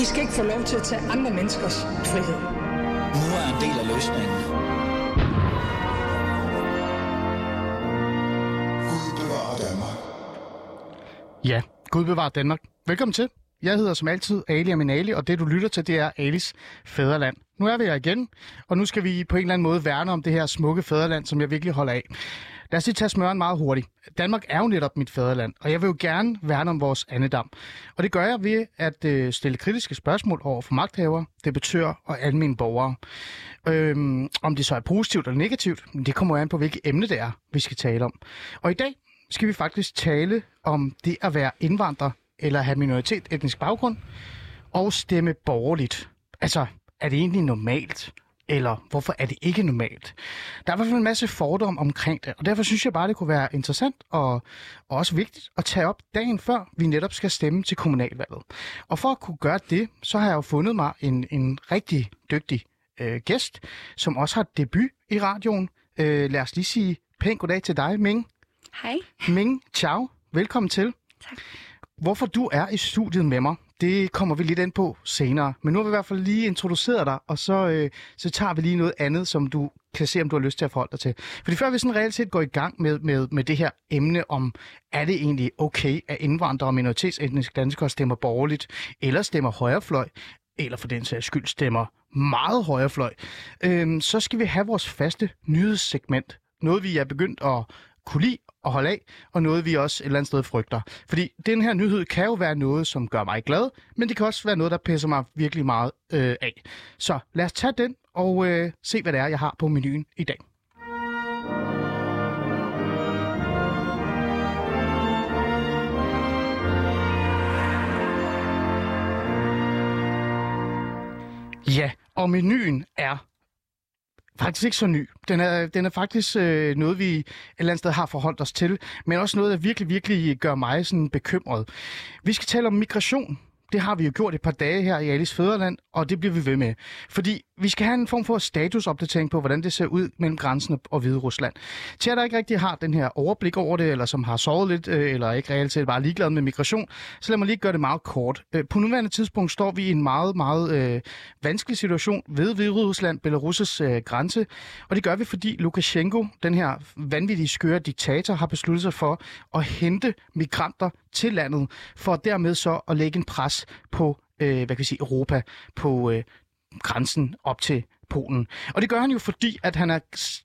I skal ikke få lov til at tage andre menneskers frihed. Nu er en del af løsningen. Gud bevarer Danmark. Ja, Gud bevarer Danmark. Velkommen til. Jeg hedder som altid Ali Aminali, og det du lytter til, det er Alis Fæderland. Nu er vi her igen, og nu skal vi på en eller anden måde værne om det her smukke fæderland, som jeg virkelig holder af. Lad os lige tage smøren meget hurtigt. Danmark er jo netop mit fædreland, og jeg vil jo gerne værne om vores andedam. Og det gør jeg ved at øh, stille kritiske spørgsmål over for magthavere, debattører og almindelige borgere. Øhm, om det så er positivt eller negativt, det kommer jo an på, hvilket emne det er, vi skal tale om. Og i dag skal vi faktisk tale om det at være indvandrer eller have minoritet etnisk baggrund og stemme borgerligt. Altså, er det egentlig normalt? Eller hvorfor er det ikke normalt? Der er i hvert fald en masse fordomme omkring det, og derfor synes jeg bare, det kunne være interessant og, og også vigtigt at tage op dagen før, vi netop skal stemme til kommunalvalget. Og for at kunne gøre det, så har jeg jo fundet mig en, en rigtig dygtig øh, gæst, som også har debut i radioen. Øh, lad os lige sige pænt goddag til dig, Ming. Hej. Ming, ciao. Velkommen til. Tak. Hvorfor du er i studiet med mig, det kommer vi lidt ind på senere. Men nu har vi i hvert fald lige introduceret dig, og så, øh, så tager vi lige noget andet, som du kan se, om du har lyst til at forholde dig til. Fordi før vi sådan reelt set går i gang med, med, med det her emne om, er det egentlig okay, at indvandrere og minoritetsetniske danskere stemmer borgerligt, eller stemmer højrefløj, eller for den sags skyld stemmer meget højrefløj, øh, så skal vi have vores faste nyhedssegment. Noget, vi er begyndt at kunne lide at holde af, og noget vi også et eller andet sted frygter. Fordi den her nyhed kan jo være noget, som gør mig glad, men det kan også være noget, der pisser mig virkelig meget øh, af. Så lad os tage den og øh, se, hvad det er, jeg har på menuen i dag. Ja, og menuen er faktisk ikke så ny. Den er, den er faktisk øh, noget, vi et eller andet sted har forholdt os til, men også noget, der virkelig, virkelig gør mig sådan bekymret. Vi skal tale om migration. Det har vi jo gjort et par dage her i Alice Føderland, og det bliver vi ved med. Fordi vi skal have en form for statusopdatering på, hvordan det ser ud mellem grænsen og Hvide Rusland. Til jer, der ikke rigtig har den her overblik over det, eller som har sovet lidt, øh, eller ikke reelt set bare ligeglad med migration, så lad mig lige gøre det meget kort. Øh, på nuværende tidspunkt står vi i en meget, meget øh, vanskelig situation ved Hvide Rusland, Belarus' øh, grænse, og det gør vi, fordi Lukashenko, den her vanvittige skøre diktator, har besluttet sig for at hente migranter til landet, for dermed så at lægge en pres på øh, hvad kan vi sige, Europa, på øh, grænsen op til Polen. Og det gør han jo, fordi at han er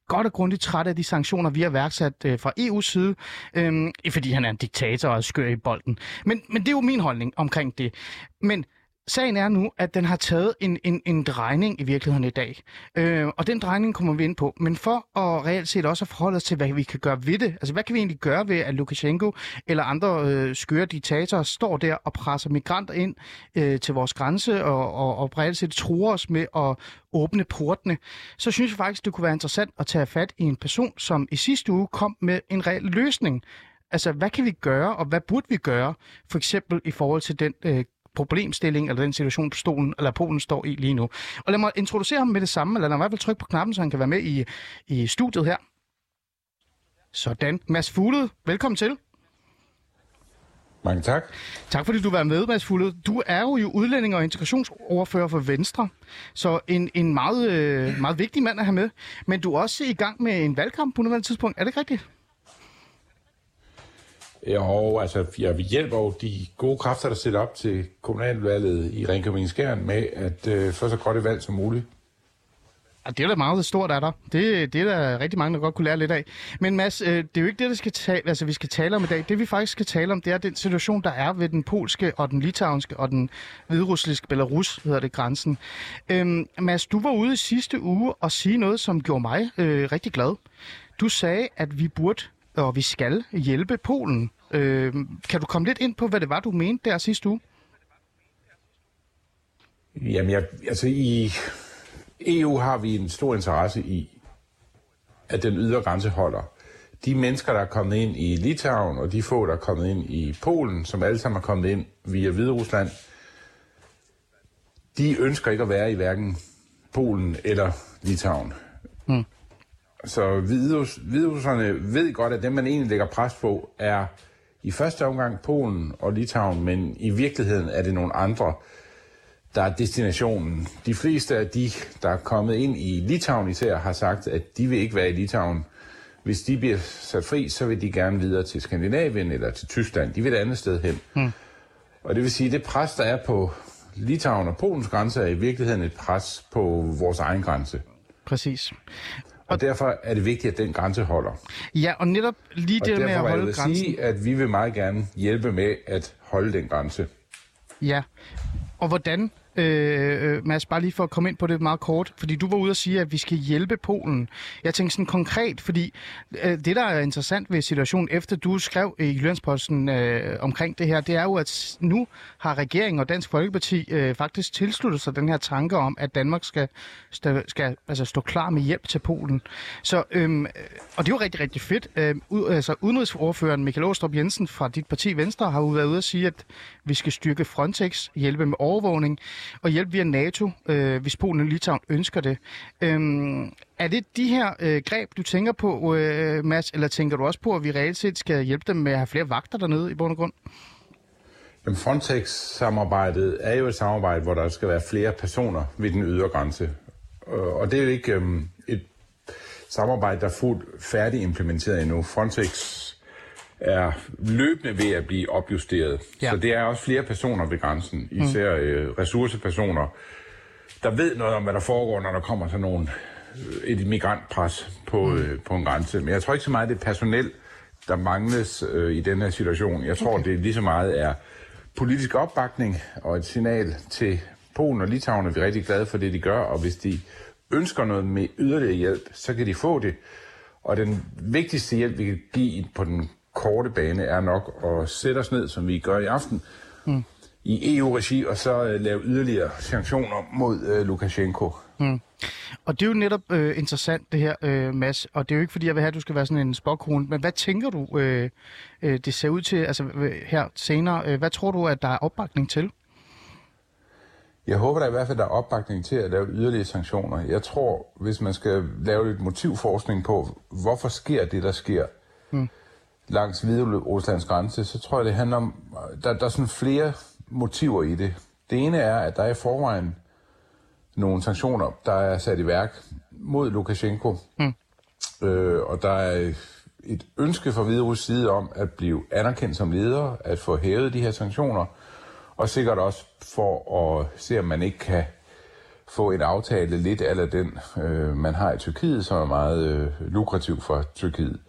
godt og grundigt træt af de sanktioner, vi har værksat øh, fra EU's side, øh, fordi han er en diktator og skør i bolden. Men, men det er jo min holdning omkring det. Men Sagen er nu, at den har taget en, en, en drejning i virkeligheden i dag. Øh, og den drejning kommer vi ind på. Men for at reelt set også at forholde os til, hvad vi kan gøre ved det. Altså, hvad kan vi egentlig gøre ved, at Lukashenko eller andre øh, skøre diktatorer står der og presser migranter ind øh, til vores grænse og, og, og reelt set truer os med at åbne portene. Så synes jeg faktisk, det kunne være interessant at tage fat i en person, som i sidste uge kom med en reel løsning. Altså, hvad kan vi gøre, og hvad burde vi gøre, for eksempel i forhold til den øh, problemstilling, eller den situation, Stolen, eller Polen står i lige nu. Og lad mig introducere ham med det samme, eller lad mig i hvert fald trykke på knappen, så han kan være med i, i studiet her. Sådan. Mads Fuglede, velkommen til. Mange tak. Tak fordi du var med, Mads Fuglede. Du er jo udlænding og integrationsoverfører for Venstre, så en, en meget, øh, meget vigtig mand at have med. Men du er også i gang med en valgkamp på nuværende tidspunkt. Er det ikke rigtigt? Jo, altså, vi hjælper jo de gode kræfter, der sætter op til kommunalvalget i Ringkøbing Skjern med at øh, få så godt et valg som muligt. Ja, det er da meget stort af dig. Det, det er der rigtig mange, der godt kunne lære lidt af. Men Mads, øh, det er jo ikke det, der skal tale, altså, vi skal tale om i dag. Det vi faktisk skal tale om, det er den situation, der er ved den polske og den litauiske og den hviderussiske Belarus, hedder det, grænsen. Øhm, Mads, du var ude i sidste uge og sige noget, som gjorde mig øh, rigtig glad. Du sagde, at vi burde og vi skal hjælpe Polen. Øh, kan du komme lidt ind på, hvad det var, du mente der sidste uge? Jamen, jeg, altså i EU har vi en stor interesse i, at den ydre grænse holder. De mennesker, der er kommet ind i Litauen, og de få, der er kommet ind i Polen, som alle sammen er kommet ind via Hvide Rusland, de ønsker ikke at være i hverken Polen eller Litauen. Hmm. Så hviderusserne ved godt, at dem, man egentlig lægger pres på, er i første omgang Polen og Litauen, men i virkeligheden er det nogle andre. der er destinationen. De fleste af de, der er kommet ind i Litauen især, har sagt, at de vil ikke være i Litauen. Hvis de bliver sat fri, så vil de gerne videre til Skandinavien eller til Tyskland. De vil et andet sted hen. Mm. Og det vil sige, at det pres, der er på Litauen og Polens grænse, er i virkeligheden et pres på vores egen grænse. Præcis. Og derfor er det vigtigt, at den grænse holder. Ja, og netop lige Og det med at derfor vil jeg holde vil grænsen. sige, at vi vil meget gerne hjælpe med at holde den grænse. Ja, og hvordan, Øh, øh, Mads, bare lige for at komme ind på det meget kort, fordi du var ude og sige, at vi skal hjælpe Polen. Jeg tænker sådan konkret, fordi øh, det, der er interessant ved situationen, efter du skrev i Jyllandsposten øh, omkring det her, det er jo, at nu har regeringen og Dansk Folkeparti øh, faktisk tilsluttet sig den her tanke om, at Danmark skal, skal, skal altså stå klar med hjælp til Polen. Så, øh, og det er jo rigtig, rigtig fedt. Øh, ud, altså, udenrigsordføreren Michael Åstrup Jensen fra dit parti Venstre har jo været ude at sige, at vi skal styrke Frontex, hjælpe med overvågning og hjælpe via NATO, øh, hvis Polen og Litauen ønsker det. Øhm, er det de her øh, greb, du tænker på, øh, Mads, eller tænker du også på, at vi reelt set skal hjælpe dem med at have flere vagter dernede i bund og grund? Jamen, Frontex-samarbejdet er jo et samarbejde, hvor der skal være flere personer ved den ydre grænse. Øh, og det er jo ikke øh, et samarbejde, der er fuldt færdig implementeret endnu. Frontex er løbende ved at blive opjusteret. Ja. Så det er også flere personer ved grænsen, især øh, ressourcepersoner, der ved noget om, hvad der foregår, når der kommer sådan nogle, øh, et migrantpres på, øh, på en grænse. Men jeg tror ikke så meget, det er personel, der mangles øh, i den her situation. Jeg tror, okay. det lige så meget er politisk opbakning og et signal til Polen og Litauen, at vi er rigtig glade for det, de gør, og hvis de ønsker noget med yderligere hjælp, så kan de få det. Og den vigtigste hjælp, vi kan give på den korte bane, er nok at sætte os ned, som vi gør i aften, mm. i EU-regi, og så øh, lave yderligere sanktioner mod øh, Lukashenko. Mm. Og det er jo netop øh, interessant det her, øh, Mads, og det er jo ikke fordi, jeg vil have, at du skal være sådan en spokhund, men hvad tænker du, øh, øh, det ser ud til altså, øh, her senere? Øh, hvad tror du, at der er opbakning til? Jeg håber der i hvert fald, der er opbakning til at lave yderligere sanktioner. Jeg tror, hvis man skal lave lidt motivforskning på, hvorfor sker det, der sker mm. Langs Hvide Ruslands grænse, så tror jeg, det handler om, der, der er sådan flere motiver i det. Det ene er, at der er i forvejen nogle sanktioner, der er sat i værk mod Lukashenko. Mm. Øh, og der er et ønske fra Hviderus side om at blive anerkendt som leder, at få hævet de her sanktioner, og sikkert også for at se, om man ikke kan få en aftale lidt af den, øh, man har i Tyrkiet, som er meget øh, lukrativ for Tyrkiet.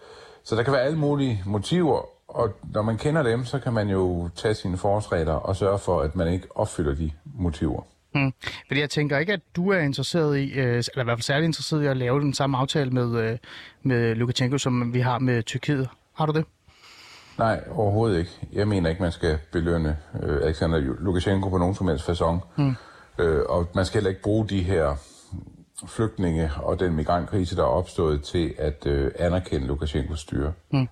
Så der kan være alle mulige motiver, og når man kender dem, så kan man jo tage sine forårsregler og sørge for, at man ikke opfylder de motiver. Hmm. Fordi jeg tænker ikke, at du er interesseret i, øh, eller i hvert fald særlig interesseret i at lave den samme aftale med, øh, med Lukashenko, som vi har med Tyrkiet. Har du det? Nej, overhovedet ikke. Jeg mener ikke, man skal belønne øh, Alexander Lukashenko på nogen som helst façon. Mm. Øh, og man skal heller ikke bruge de her flygtninge og den migrantkrise, der er opstået til at øh, anerkende Lukashenkos styre. Mm.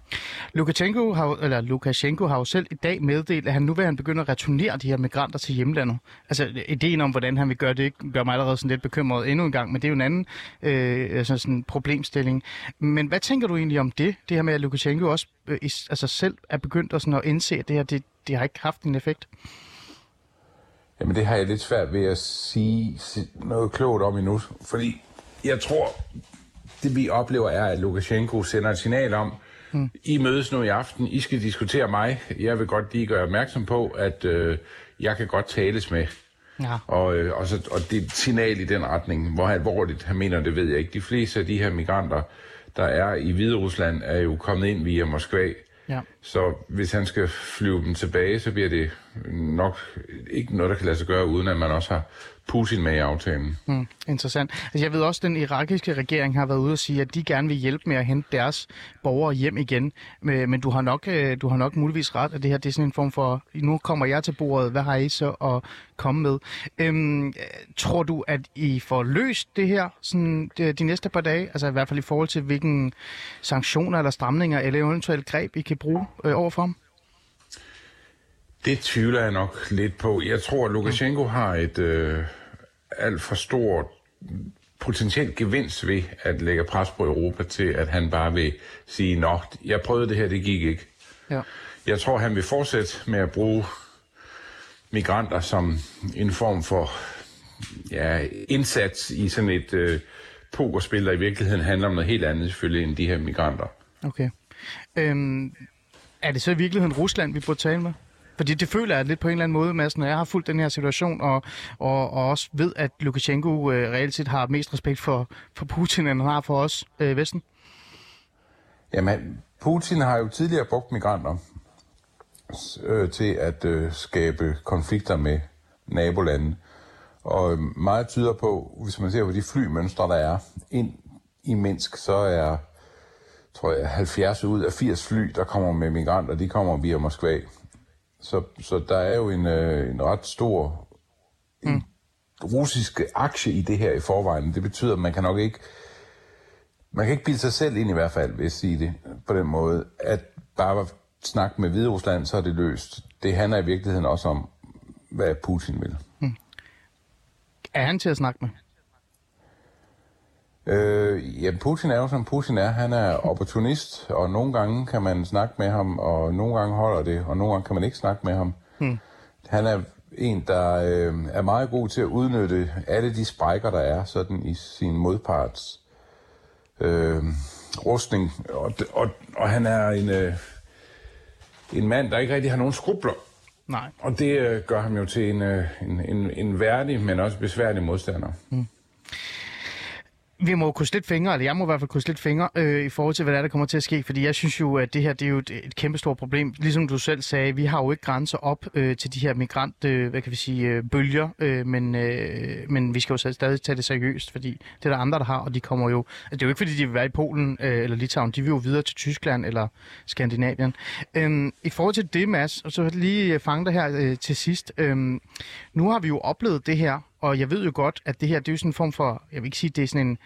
Lukashenko, har, eller Lukashenko har jo selv i dag meddelt, at han nu vil han begynde at returnere de her migranter til hjemlandet. Altså, ideen om, hvordan han vil gøre det, gør mig allerede sådan lidt bekymret endnu en gang, men det er jo en anden øh, altså sådan problemstilling. Men hvad tænker du egentlig om det? Det her med, at Lukashenko også øh, altså selv er begyndt at, sådan at indse, at det her, det, det har ikke haft en effekt? Jamen det har jeg lidt svært ved at sige si- noget klogt om endnu, fordi jeg tror, det vi oplever er, at Lukashenko sender et signal om, mm. I mødes nu i aften, I skal diskutere mig. Jeg vil godt lige gøre opmærksom på, at øh, jeg kan godt tales med. Ja. Og, øh, og, så, og det er et signal i den retning. Hvor alvorligt han mener, det ved jeg ikke. De fleste af de her migranter, der er i Hvide Rusland, er jo kommet ind via Moskva. Ja. Så hvis han skal flyve dem tilbage, så bliver det nok ikke noget, der kan lade sig gøre, uden at man også har Putin med i aftalen. Mm, interessant. Altså, jeg ved også, at den irakiske regering har været ude og sige, at de gerne vil hjælpe med at hente deres borgere hjem igen. Men, men du, har nok, øh, du har nok muligvis ret, at det her det er sådan en form for, nu kommer jeg til bordet, hvad har I så at komme med? Øhm, tror du, at I får løst det her sådan, de, de næste par dage? Altså i hvert fald i forhold til, hvilken sanktioner eller stramninger eller eventuelt greb, I kan bruge øh, overfor ham? Det tvivler jeg nok lidt på. Jeg tror, at Lukashenko har et øh, alt for stort potentielt gevinst ved at lægge pres på Europa til, at han bare vil sige, nå, jeg prøvede det her, det gik ikke. Ja. Jeg tror, han vil fortsætte med at bruge migranter som en form for ja, indsats i sådan et øh, pokerspil, der i virkeligheden handler om noget helt andet selvfølgelig end de her migranter. Okay. Øhm, er det så i virkeligheden Rusland, vi burde tale med? Fordi det føler jeg lidt på en eller anden måde, Mads, når jeg har fulgt den her situation, og, og, og også ved, at Lukashenko øh, reelt set har mest respekt for, for Putin, end han har for os øh, Vesten. Jamen, Putin har jo tidligere brugt migranter øh, til at øh, skabe konflikter med nabolande. Og øh, meget tyder på, hvis man ser på de flymønstre, der er ind i Minsk, så er tror jeg, 70 ud af 80 fly, der kommer med migranter, de kommer via Moskva. Så, så der er jo en, øh, en ret stor mm. russisk aktie i det her i forvejen. Det betyder, at man kan nok ikke man kan ikke bilde sig selv ind i hvert fald, hvis jeg sige det på den måde, at bare snakke med Hvide Rusland, så er det løst. Det handler i virkeligheden også om, hvad Putin vil. Mm. Er han til at snakke med? Øh, ja, Putin er jo som Putin er. Han er opportunist, og nogle gange kan man snakke med ham, og nogle gange holder det, og nogle gange kan man ikke snakke med ham. Hmm. Han er en, der øh, er meget god til at udnytte alle de sprækker, der er sådan i sin modparts øh, rustning. Og, og, og han er en, øh, en mand, der ikke rigtig har nogen skrubler. Nej. Og det øh, gør ham jo til en, øh, en, en, en værdig, men også besværlig modstander. Hmm vi må kunne lidt fingre, eller jeg må i hvert fald kunne lidt fingre øh, i forhold til, hvad der, er, der kommer til at ske, fordi jeg synes jo, at det her det er jo et, et kæmpestort problem. Ligesom du selv sagde, vi har jo ikke grænser op øh, til de her migrant, øh, hvad kan vi sige, øh, bølger, øh, men, øh, men vi skal jo stadig tage det seriøst, fordi det er der andre, der har, og de kommer jo, altså, det er jo ikke fordi, de vil være i Polen øh, eller Litauen, de vil jo videre til Tyskland eller Skandinavien. Øh, I forhold til det, Mads, og så lige fange dig her øh, til sidst. Øh, nu har vi jo oplevet det her, og jeg ved jo godt, at det her det er jo sådan en form for, jeg vil ikke sige, det er sådan en,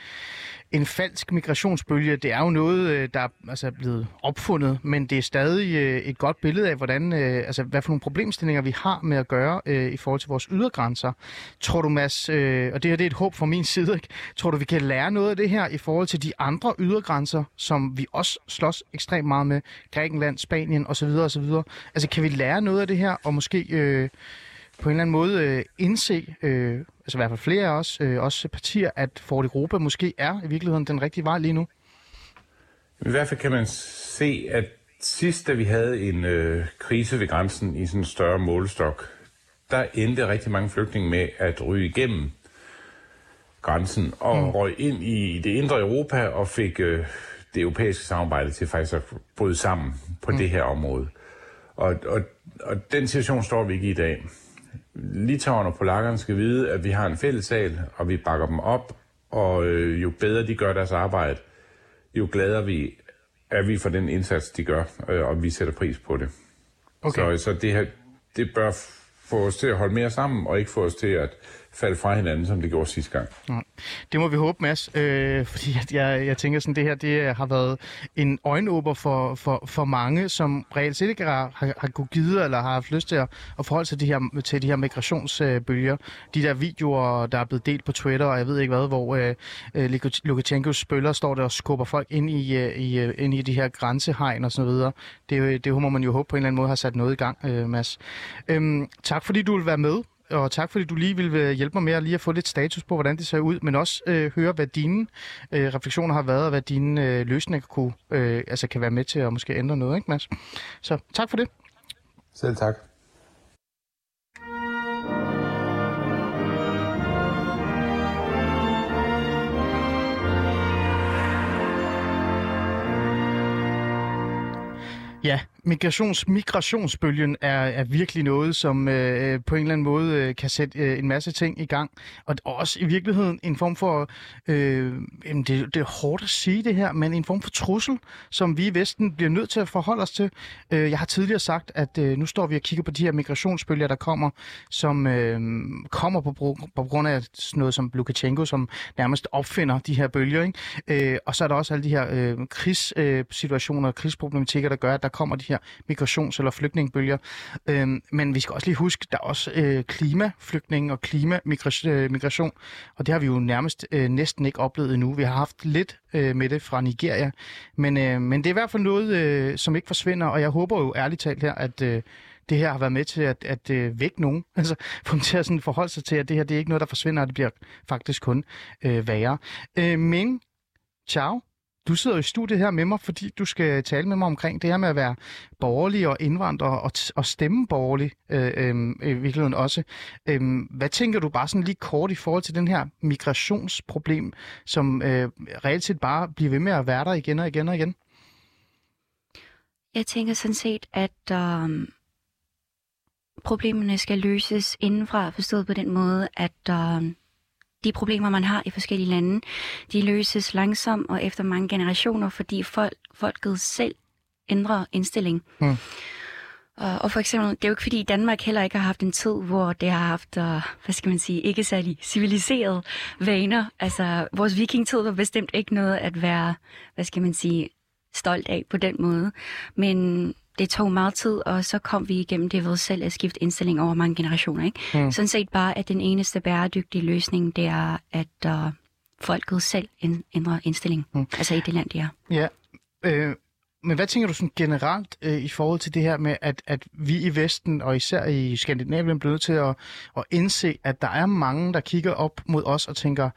en falsk migrationsbølge. Det er jo noget, øh, der er altså, blevet opfundet, men det er stadig øh, et godt billede af, hvordan, øh, altså, hvad for nogle problemstillinger vi har med at gøre i forhold til vores ydergrænser. Tror du, Mads, og det her det er et håb fra min side, ikke? tror du, vi kan lære noget af det her i forhold til de andre ydergrænser, som vi også slås ekstremt meget med, Grækenland, Spanien osv. osv. Altså, kan vi lære noget af det her, og måske... Øh, på en eller anden måde øh, indse, øh, altså i hvert fald flere af os, øh, også partier, at Fort Europa måske er i virkeligheden den rigtige vej lige nu? I hvert fald kan man se, at sidst, da vi havde en øh, krise ved grænsen i sådan en større målestok, der endte rigtig mange flygtninge med at ryge igennem grænsen og mm. røg ind i det indre Europa og fik øh, det europæiske samarbejde til faktisk at bryde sammen på mm. det her område. Og, og, og den situation står vi ikke i i dag. Litauen og polakkerne skal vide, at vi har en fælles sal, og vi bakker dem op, og øh, jo bedre de gør deres arbejde, jo gladere vi er vi for den indsats, de gør, øh, og vi sætter pris på det. Okay. Så, så det her, det bør få os til at holde mere sammen, og ikke få os til at falde fra hinanden, som det gjorde sidste gang. Ja. Det må vi håbe, Mads, øh, fordi jeg, jeg tænker sådan, det her det har været en øjenåber for, for, for mange, som reelt set ikke har, har, har kunne give eller har haft lyst til at, at forholde sig de her, til de her migrationsbølger. De der videoer, der er blevet delt på Twitter, og jeg ved ikke hvad, hvor øh, øh Lukashenkos spøller står der og skubber folk ind i, øh, i, øh, ind i de her grænsehegn og sådan videre. Det, det må man jo håbe på en eller anden måde har sat noget i gang, øh, Mads. Øhm, tak fordi du vil være med og tak fordi du lige vil øh, hjælpe mig med at lige at få lidt status på, hvordan det ser ud, men også øh, høre, hvad dine øh, refleksioner har været, og hvad dine øh, løsninger kunne, øh, altså kan være med til at måske ændre noget, ikke Mads? Så tak for det. Selv tak. Ja, migrations, migrationsbølgen er, er virkelig noget, som øh, øh, på en eller anden måde øh, kan sætte øh, en masse ting i gang. Og også i virkeligheden en form for, øh, det, det er hårdt at sige det her, men en form for trussel, som vi i Vesten bliver nødt til at forholde os til. Øh, jeg har tidligere sagt, at øh, nu står vi og kigger på de her migrationsbølger, der kommer, som øh, kommer på, på grund af noget som Lukashenko, som nærmest opfinder de her bølger. Ikke? Øh, og så er der også alle de her øh, krigssituationer, og krigsproblematikker, der gør, at der kommer de her migrations- eller flygtningebølger. Øhm, men vi skal også lige huske, der er også øh, klimaflygtning og klimamigration, øh, og det har vi jo nærmest øh, næsten ikke oplevet endnu. Vi har haft lidt øh, med det fra Nigeria, men, øh, men det er i hvert fald noget, øh, som ikke forsvinder, og jeg håber jo ærligt talt her, at øh, det her har været med til at, at øh, vække nogen. Altså få dem til at sådan forholde sig til, at det her det er ikke noget, der forsvinder, og det bliver faktisk kun øh, værre. Øh, men, ciao. Du sidder jo i studiet her med mig, fordi du skal tale med mig omkring det her med at være borgerlig og indvandrer og, og stemme borgerlig øh, øh, i virkeligheden også. Øh, hvad tænker du bare sådan lige kort i forhold til den her migrationsproblem, som øh, reelt set bare bliver ved med at være der igen og igen og igen? Jeg tænker sådan set, at øh, problemerne skal løses indenfra, forstået på den måde, at øh, de problemer, man har i forskellige lande, de løses langsomt og efter mange generationer, fordi folk, folket selv ændrer indstilling. Hmm. Og, og for eksempel, det er jo ikke fordi Danmark heller ikke har haft en tid, hvor det har haft, uh, hvad skal man sige, ikke særlig civiliserede vaner. Altså, vores vikingtid var bestemt ikke noget at være, hvad skal man sige, stolt af på den måde. Men det tog meget tid, og så kom vi igennem det ved selv at skifte indstilling over mange generationer. Ikke? Mm. Sådan set bare, at den eneste bæredygtige løsning, det er, at uh, folket selv ændrer indstilling. Mm. Altså i det land, de er. Ja, øh, men hvad tænker du sådan generelt øh, i forhold til det her med, at, at vi i Vesten, og især i Skandinavien, bliver nødt til at, at indse, at der er mange, der kigger op mod os og tænker,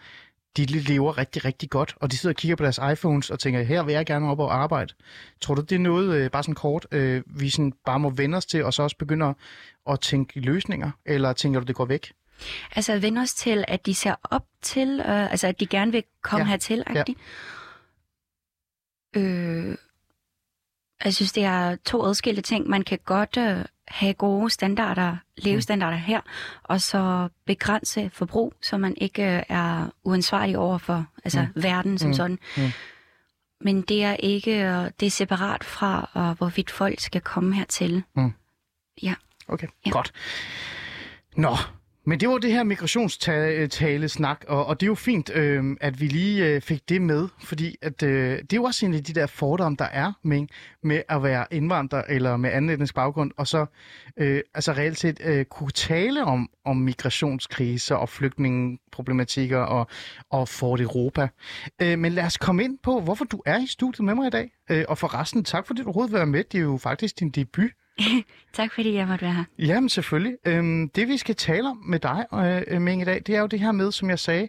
de lever rigtig, rigtig godt, og de sidder og kigger på deres iPhones og tænker, her vil jeg gerne op og arbejde. Tror du, det er noget, øh, bare sådan kort, øh, vi sådan bare må vende os til, og så også begynde at tænke løsninger, eller tænker du, det går væk? Altså vende os til, at de ser op til, øh, altså at de gerne vil komme ja. hertil, ja. Øh, jeg synes, det er to adskilte ting. Man kan godt øh, have gode standarder, levestandarder mm. her, og så begrænse forbrug, så man ikke øh, er uansvarlig over for altså, mm. verden som mm. sådan. Mm. Men det er ikke øh, det er separat fra, uh, hvorvidt folk skal komme hertil. Mm. Ja. Okay, ja. godt. Nå, men det var det her migrationstale snak, og, og det er jo fint, øh, at vi lige øh, fik det med, fordi at, øh, det er jo også en af de der fordomme, der er med, med at være indvandrer eller med anden etnisk baggrund, og så øh, altså reelt set øh, kunne tale om, om migrationskriser og flygtningeproblematikker og, og Fort Europa. Øh, men lad os komme ind på, hvorfor du er i studiet med mig i dag, øh, og for resten tak fordi du overhovedet være med. Det er jo faktisk din debut tak fordi jeg måtte være her. Jamen selvfølgelig. Øhm, det vi skal tale om med dig, øh, Ming, i dag, det er jo det her med, som jeg sagde,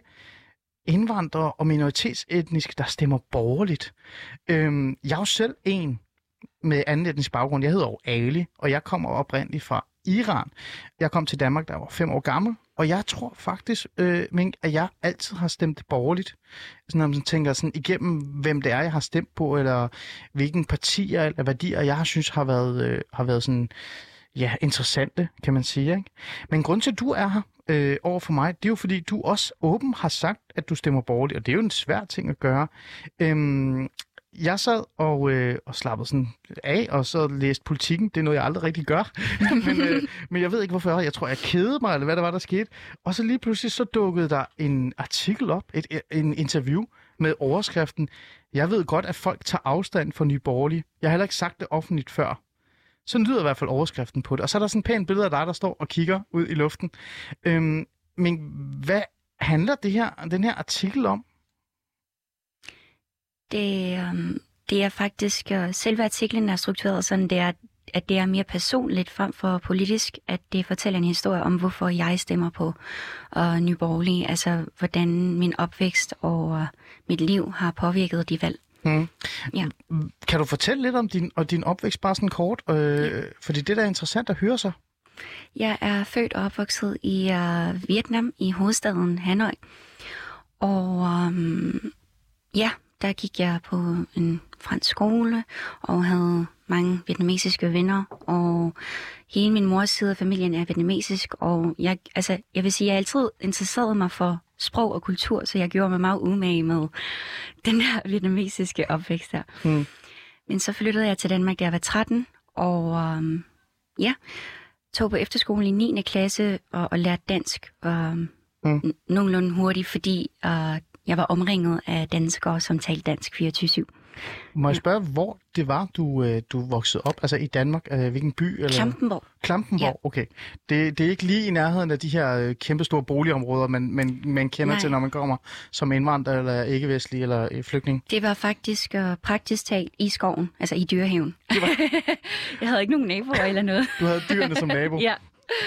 indvandrere og minoritetsetniske, der stemmer borgerligt. Øhm, jeg er jo selv en med anden etnisk baggrund. Jeg hedder jo Ali, og jeg kommer oprindeligt fra Iran. Jeg kom til Danmark, da jeg var fem år gammel, og jeg tror faktisk, øh, Mink, at jeg altid har stemt borgerligt. Sådan, når man tænker sådan, igennem, hvem det er, jeg har stemt på, eller hvilken partier eller værdier, jeg har synes har været, øh, har været sådan, ja, interessante, kan man sige. Ikke? Men grund til, at du er her øh, over for mig, det er jo fordi, du også åben har sagt, at du stemmer borgerligt, og det er jo en svær ting at gøre. Øhm, jeg sad og, øh, og slappede sådan af, og så læste politikken. Det er noget, jeg aldrig rigtig gør. men, øh, men jeg ved ikke, hvorfor. Jeg tror, jeg kedede mig, eller hvad der var, der skete. Og så lige pludselig så dukkede der en artikel op, et, en interview med overskriften. Jeg ved godt, at folk tager afstand for Nye Borgerlige. Jeg har heller ikke sagt det offentligt før. Så lyder i hvert fald overskriften på det. Og så er der sådan en pæn billede af dig, der står og kigger ud i luften. Øhm, men hvad handler det her, den her artikel om? Det, um, det er faktisk, uh, selve artiklen er struktureret sådan, det er, at det er mere personligt frem for politisk, at det fortæller en historie om, hvorfor jeg stemmer på uh, Nye Borgerlige, altså hvordan min opvækst og uh, mit liv har påvirket de valg. Mm. Ja. Kan du fortælle lidt om din, og din opvækst, bare sådan kort? Øh, ja. Fordi det der er interessant at høre sig. Jeg er født og opvokset i uh, Vietnam, i hovedstaden Hanoi. Og um, ja, der gik jeg på en fransk skole og havde mange vietnamesiske venner, og hele min mors side af familien er vietnamesisk, og jeg, altså, jeg vil sige, jeg altid interesserede mig for sprog og kultur, så jeg gjorde mig meget umage med den der vietnamesiske opvækst der. Mm. Men så flyttede jeg til Danmark, da jeg var 13, og um, ja, tog på efterskole i 9. klasse og, og lærte dansk um, mm. nogenlunde hurtigt, fordi uh, jeg var omringet af danskere, som talte dansk 24-7. Må jeg spørge, hvor det var, du, øh, du voksede op? Altså i Danmark? Øh, hvilken by? Eller? Klampenborg. Klampenborg, Ja. okay. Det, det er ikke lige i nærheden af de her øh, kæmpe store boligområder, man, man, man kender Nej. til, når man kommer som indvandrer eller ikke-vestlig eller flygtning. Det var faktisk øh, praktisk talt i skoven, altså i dyrehaven. jeg havde ikke nogen naboer eller noget. Du havde dyrene som nabo. Ja.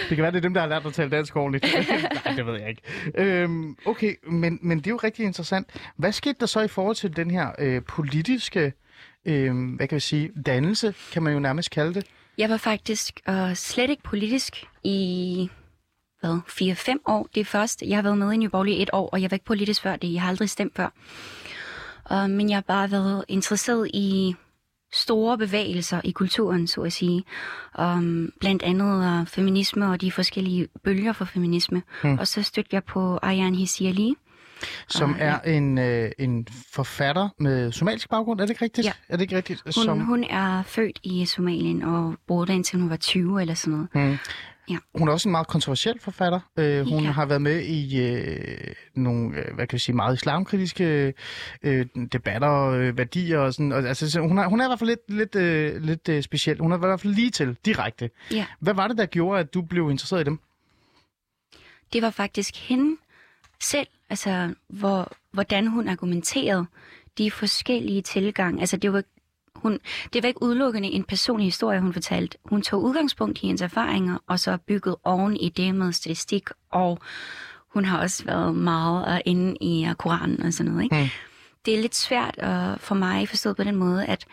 Det kan være, det er dem, der har lært dig at tale dansk ordentligt. Nej, det ved jeg ikke. Øhm, okay, men, men det er jo rigtig interessant. Hvad skete der så i forhold til den her øh, politiske, øh, hvad kan vi sige, dannelse, kan man jo nærmest kalde det? Jeg var faktisk øh, slet ikke politisk i hvad, 4-5 år. Det er først, jeg har været med i Nye Borgerlige et år, og jeg var ikke politisk før det. Jeg har aldrig stemt før. Uh, men jeg har bare været interesseret i store bevægelser i kulturen, så at sige. Um, blandt andet uh, feminisme og de forskellige bølger for feminisme. Hmm. Og så stødte jeg på Ayan Hissi Ali. Som Ah, er en, øh, en forfatter med somalisk baggrund, er det ikke rigtigt? Ja. Er det ikke rigtigt? Hun, Som, hun er født i Somalien og boede der indtil hun var 20 eller sådan noget. Hmm. Ja. Hun er også en meget kontroversiel forfatter. Øh, hun Ja. har været med i øh, nogle, øh, hvad kan vi sige, meget islamkritiske øh, debatter og øh, værdier og sådan. Og, altså, så hun, er, hun er i hvert fald lidt, lidt, øh, lidt øh, speciel. Hun er i hvert fald lige til, direkte. Ja. Hvad var det, der gjorde, at du blev interesseret i dem? det var faktisk hende selv, altså hvor, hvordan hun argumenterede de forskellige tilgange. Altså det var, hun, det var ikke udelukkende en personlig historie, hun fortalte. Hun tog udgangspunkt i hendes erfaringer, og så bygget oven i det med statistik, og hun har også været meget uh, inde i uh, Koranen og sådan noget. Ikke? Hmm. Det er lidt svært uh, for mig forstået på den måde, at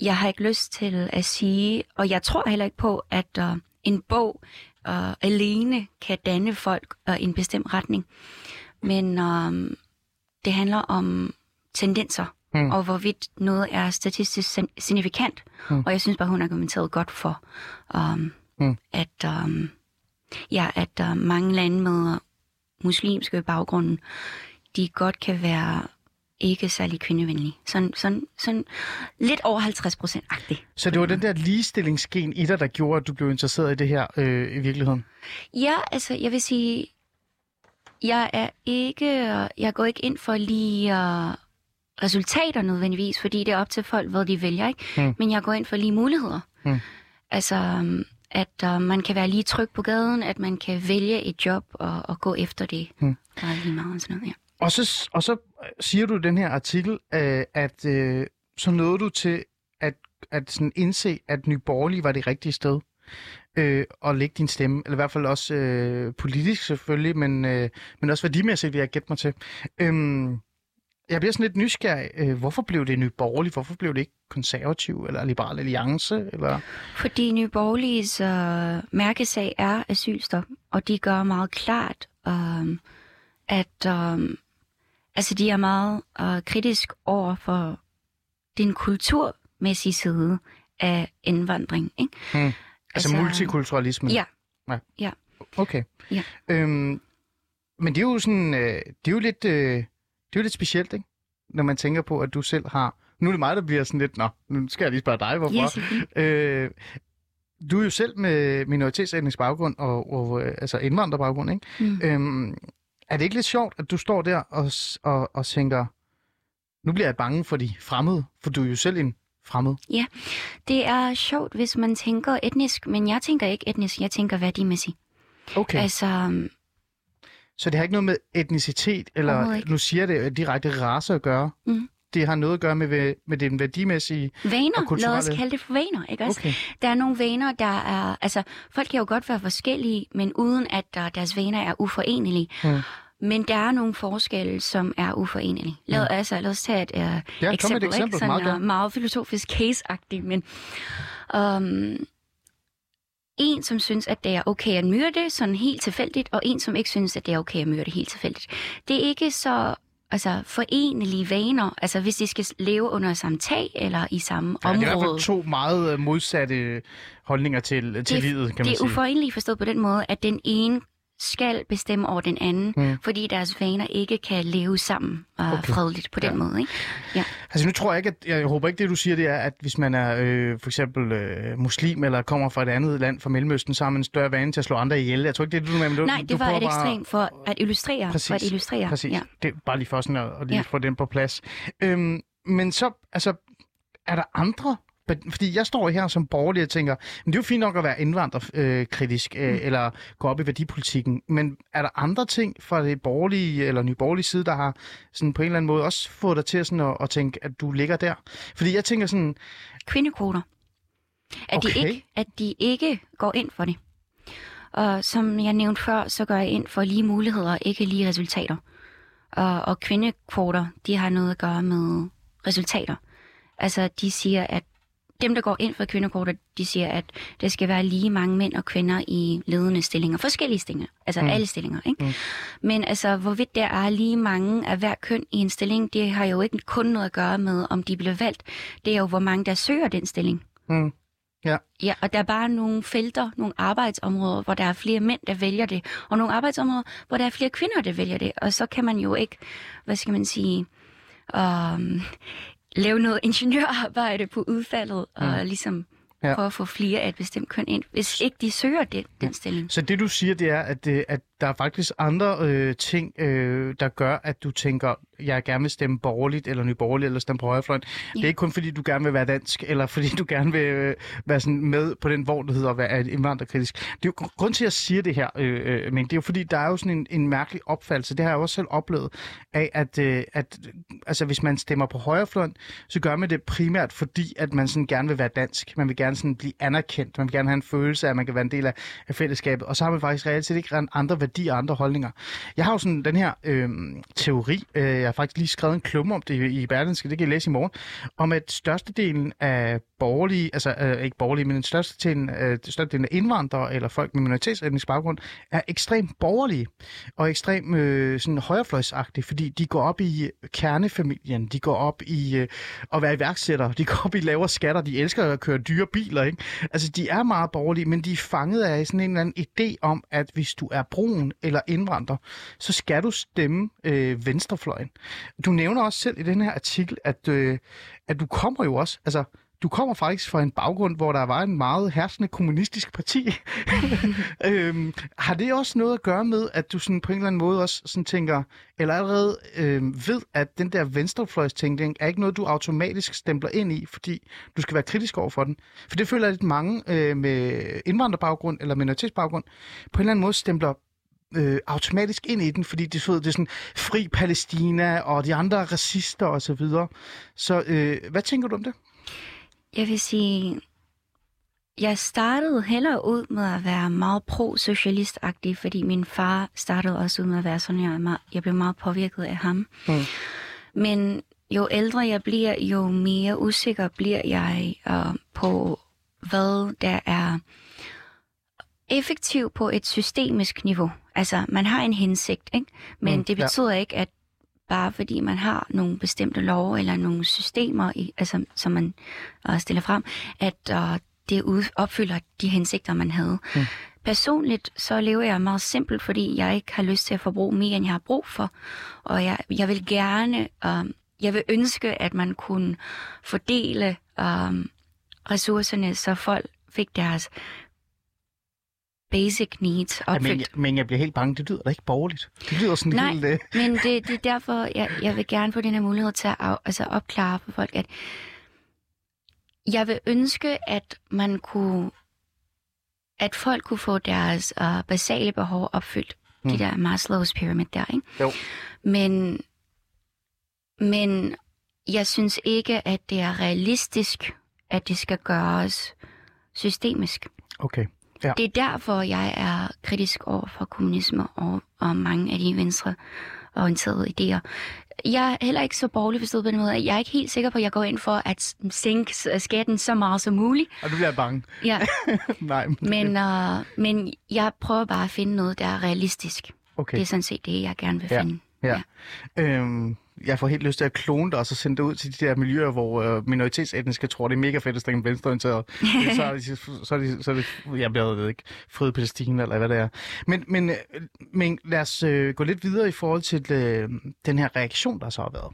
jeg har ikke lyst til at sige, og jeg tror heller ikke på, at uh, en bog uh, alene kan danne folk uh, i en bestemt retning. Men um, det handler om tendenser, Mm. og hvorvidt noget er statistisk signifikant. Mm. Og jeg synes bare, hun argumenterede godt for, um, Mm. at, um, ja, at uh, mange lande med muslimske baggrunde, de godt kan være ikke særlig kvindevenlige. Sådan, sådan, sådan lidt over 50 procent agtigt. Så det var den der ligestillingsgen i dig, der gjorde, at du blev interesseret i det her øh, i virkeligheden? Ja, altså, jeg vil sige, jeg er ikke, jeg går ikke ind for lige uh, resultater nødvendigvis, fordi det er op til folk, hvad de vælger, ikke? Mm. Men jeg går ind for lige muligheder. Mm. Altså, um, at uh, man kan være lige tryg på gaden, at man kan vælge et job og, og gå efter det. Mm. Bare lige meget sådan noget, ja. Og så, og så siger du i den her artikel, øh, at øh, så nåede du til at, at sådan indse, at Nye Borgerlige var det rigtige sted øh, at lægge din stemme. Eller i hvert fald også øh, politisk selvfølgelig, men, øh, men også værdimæssigt vil jeg gætte mig til. Øhm, jeg bliver sådan lidt nysgerrig. Øh, hvorfor blev det Nye Borgerlige? Hvorfor blev det ikke konservativ eller liberal alliance? Eller... Fordi Nye Borgerliges øh, mærkesag er asylstop, og de gør meget klart, øh, at øh, altså de er meget øh, kritisk over for den kulturmæssige side af indvandring. Ikke? Hmm. Altså, Altså, multikulturalismen? Ja. ja. Ja. Okay. Ja. Øhm, men det er jo sådan, øh, det er jo lidt, øh, det er jo lidt specielt, ikke? Når man tænker på, at du selv har... Nu er det mig, der bliver sådan lidt, nå, nu skal jeg lige spørge dig, hvorfor. Ja, selvfølgelig. øh, du er jo selv med minoritetsetnisk baggrund og, og altså indvandrerbaggrund, ikke? Mm. Øhm, er det ikke lidt sjovt, at du står der og, og, og tænker, nu bliver jeg bange for de fremmede, for du er jo selv en fremmed. Det er sjovt, hvis man tænker etnisk, men jeg tænker ikke etnisk, jeg tænker værdimæssigt. Okay, Altså, um, så det har ikke noget med etnicitet, eller nu siger det direkte race at gøre. Mhm. Det har noget at gøre med, med, den værdimæssige... Og vaner, lad os kulturelle- kalde det for vaner, ikke også? Okay. Der er nogle vaner, der er... Altså, folk kan jo godt være forskellige, men uden at der, deres vaner er uforenelige. Mm. Men der er nogle forskelle, som er uforenelige. Lad, altså, lad os tage et, uh, Ja, eksempel, et eksempel. Ikke? Sådan, Meget uh, gerne. meget filosofisk case-agtigt, men... Um, en, som synes, at det er okay at myrde sådan helt tilfældigt, og en, som ikke synes, at det er okay at myrde helt tilfældigt. Det er ikke så altså, forenelige vaner, altså hvis de skal leve under samme tag eller i samme Ja, det er i hvert område. fald to meget øh, modsatte holdninger til, til det, livet, kan man det er sige. uforeneligt forstået på den måde, at den ene skal bestemme over den anden, Mm. fordi deres vaner ikke kan leve sammen uh, Okay. fredeligt på den Ja. måde. Ikke? Altså nu tror jeg ikke, at jeg håber ikke det, du siger, det er, at hvis man er øh, for eksempel øh, muslim eller kommer fra et andet land fra Mellemøsten, så har man en større vane til at slå andre ihjel. Jeg tror ikke, det er det, du mener. Du, Nej, du det var prøver et bare- for at illustrere. Præcis. For at illustrere. Præcis. Ja. Det er bare lige for sådan at, at lige Ja. få den på plads. Øhm, men så, altså, er der andre fordi jeg står her som borgerlig og tænker, men det er jo fint nok at være indvandrerkritisk øh, mm. eller gå op i værdipolitikken, men er der andre ting fra det borgerlige eller nyborgerlige side, der har sådan på en eller anden måde også fået dig til sådan at, at tænke, at du ligger der? Fordi jeg tænker sådan... Kvindekvoter. At, okay. de ikke, at de ikke går ind for det. Og som jeg nævnte før, så går jeg ind for lige muligheder, ikke lige resultater. Og, og kvindekvoter, de har noget at gøre med resultater. Altså, de siger, at dem, der går ind for kvindekvoter, de siger, at det skal være lige mange mænd og kvinder i ledende stillinger. Forskellige stillinger. Altså mm. alle stillinger. Ikke? Mm. Men altså, hvorvidt der er lige mange af hver køn i en stilling, det har jo ikke kun noget at gøre med, om de bliver valgt. Det er jo, hvor mange der søger den stilling. Mm. Ja. ja, og der er bare nogle felter, nogle arbejdsområder, hvor der er flere mænd, der vælger det, og nogle arbejdsområder, hvor der er flere kvinder, der vælger det. Og så kan man jo ikke, hvad skal man sige, um, lave noget ingeniørarbejde på udfaldet, mm. og ligesom ja. prøve at få flere af et bestemt køn ind, hvis ikke de søger det, den stilling. Så det du siger, det er, at, det, at der er faktisk andre øh, ting, øh, der gør, at du tænker, jeg gerne vil stemme borgerligt, eller nyborgerligt, eller stemme på højrefløjen. Ja. Det er ikke kun fordi, du gerne vil være dansk, eller fordi du gerne vil øh, være sådan med på den vogn, der hedder at være indvandrerkritisk. Det er jo grund til, at jeg siger det her, øh, øh, men det er jo fordi, der er jo sådan en, en mærkelig opfattelse, det har jeg også selv oplevet, af at, øh, at altså, hvis man stemmer på højrefløjen, så gør man det primært fordi, at man sådan gerne vil være dansk. Man vil gerne sådan blive anerkendt, man vil gerne have en følelse af, at man kan være en del af, af fællesskabet, og så har man faktisk reelt set ikke andre værdier og andre holdninger. Jeg har jo sådan den her øh, teori, øh, jeg har faktisk lige skrevet en klumme om det i Berlinske, det kan I læse i morgen, om at størstedelen af borgerlige, altså øh, ikke borgerlige, men den største til øh, størstedelen af indvandrere eller folk med minoritetsetnisk baggrund er ekstremt borgerlige og ekstremt øh, sådan højrefløjsagtige, fordi de går op i kernefamilien, de går op i øh, at være iværksætter, de går op i lavere skatter, de elsker at køre dyre biler, ikke? Altså de er meget borgerlige, men de er fanget af sådan en eller anden idé om, at hvis du er brun eller indvandrer, så skal du stemme øh, venstrefløjen. Du nævner også selv i den her artikel, at, øh, at du kommer jo også, altså du kommer faktisk fra en baggrund, hvor der var en meget herskende kommunistisk parti. øhm, har det også noget at gøre med, at du sådan på en eller anden måde også sådan tænker, eller allerede øh, ved, at den der venstrefløjstænkning er ikke noget, du automatisk stempler ind i, fordi du skal være kritisk over for den? For det føler jeg, at mange øh, med indvandrerbaggrund eller minoritetsbaggrund på en eller anden måde stempler øh, automatisk ind i den, fordi det, det er sådan fri Palæstina og de andre racister osv. Så, videre. så øh, hvad tænker du om det? Jeg vil sige, jeg startede heller ud med at være meget pro-socialistagtig, fordi min far startede også ud med at være sådan, jeg, jeg blev meget påvirket af ham. Mm. Men jo ældre jeg bliver, jo mere usikker bliver jeg uh, på, hvad der er effektivt på et systemisk niveau. Altså, man har en hensigt, ikke? men mm, det betyder ja. ikke, at bare fordi man har nogle bestemte love eller nogle systemer, i, altså, som man uh, stiller frem, at uh, det ud, opfylder de hensigter, man havde. Mm. Personligt så lever jeg meget simpelt, fordi jeg ikke har lyst til at forbruge mere, end jeg har brug for. Og jeg, jeg vil gerne, uh, jeg vil ønske, at man kunne fordele uh, ressourcerne, så folk fik deres basic needs opfyldt. Ja, men, men jeg bliver helt bange. Det lyder da ikke borgerligt. Det lyder sådan Nej, helt... Uh... men det, det er derfor, jeg, jeg vil gerne få den her mulighed til at altså opklare for folk, at jeg vil ønske, at man kunne at folk kunne få deres uh, basale behov opfyldt. Mm. De der Maslow's pyramid der, ikke? Jo. Men, men jeg synes ikke, at det er realistisk, at det skal gøres systemisk. Okay. Ja. Det er derfor, jeg er kritisk over for kommunisme og, og mange af de venstre orienterede idéer. Jeg er heller ikke så borgerlig forstået på den måde. Jeg er ikke helt sikker på, at jeg går ind for at sænke skatten så meget som muligt. Og du bliver bange. Ja. Nej. Men, uh, men jeg prøver bare at finde noget, der er realistisk. Okay. Det er sådan set det, jeg gerne vil finde. Ja. ja. Øhm, jeg får helt lyst til at klone det, og så sende det ud til de der miljøer, hvor øh, minoritetsetniske tror, det er mega fedt at stemme venstreorienteret. så, er det, så, er det, så er det, jeg ved ikke, fred Palæstina, eller hvad det er. Men, men, øh, men lad os øh, gå lidt videre i forhold til øh, den her reaktion, der så har været.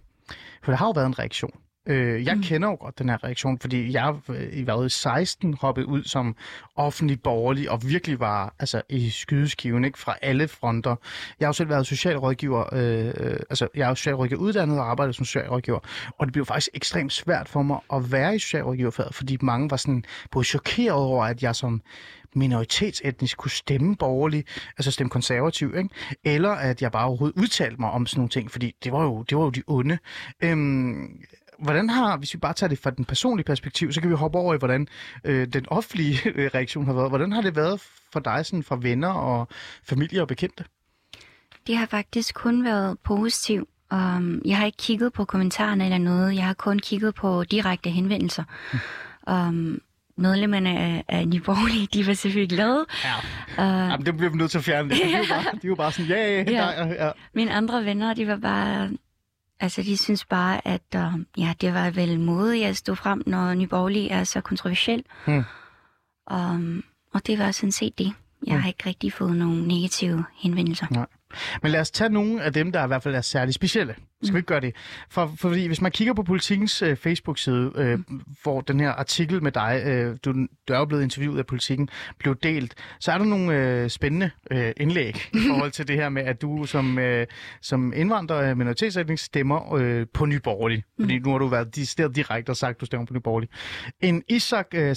For der har jo været en reaktion. Øh, jeg mm. kender jo godt den her reaktion, fordi jeg øh, i hvad, 16 hoppede ud som offentlig borgerlig og virkelig var altså, i skydeskiven ikke, fra alle fronter. Jeg har jo selv været socialrådgiver, øh, øh, altså jeg er jo socialrådgiver uddannet og arbejdet som socialrådgiver, og det blev faktisk ekstremt svært for mig at være i socialrådgiverfaget, fordi mange var sådan både chokeret over, at jeg som minoritetsetnisk kunne stemme borgerlig, altså stemme konservativ, ikke? eller at jeg bare overhovedet udtalte mig om sådan nogle ting, fordi det var jo, det var jo de onde. Øhm, hvordan har, hvis vi bare tager det fra den personlige perspektiv, så kan vi hoppe over i, hvordan øh, den offentlige øh, reaktion har været. Hvordan har det været for dig sådan fra venner og familie og bekendte? Det har faktisk kun været positivt. Um, jeg har ikke kigget på kommentarerne eller noget. Jeg har kun kigget på direkte henvendelser. Mm. Um, medlemmerne af, af Nye Borgerlige, de var selvfølgelig glade. Ja. Uh, Jamen, det bliver vi nødt til at fjerne. Det. De, var bare, de var bare sådan, yeah, ja, ja. ja. Mine andre venner, de var bare... Altså, de synes bare, at uh, ja, det var vel modigt at stå frem, når Nye Borgerlige er så kontroversiel. Hmm. Um, og det var sådan set det. Jeg hmm. har ikke rigtig fået nogen negative henvendelser. Nej. Men lad os tage nogle af dem, der i hvert fald er særligt specielle. Skal vi ikke gøre det? For, for fordi hvis man kigger på Politikens øh, Facebook-side, øh, mm. hvor den her artikel med dig, øh, du, du er jo blevet interviewet af Politiken, blev delt, så er der nogle øh, spændende øh, indlæg i forhold til det her med, at du som, øh, som indvandrer minoritetsætning stemmer øh, på Ny Borgerlig. Mm. Fordi nu har du været sted direkte og sagt, at du stemmer på Ny Borgerlig. En Isak øh,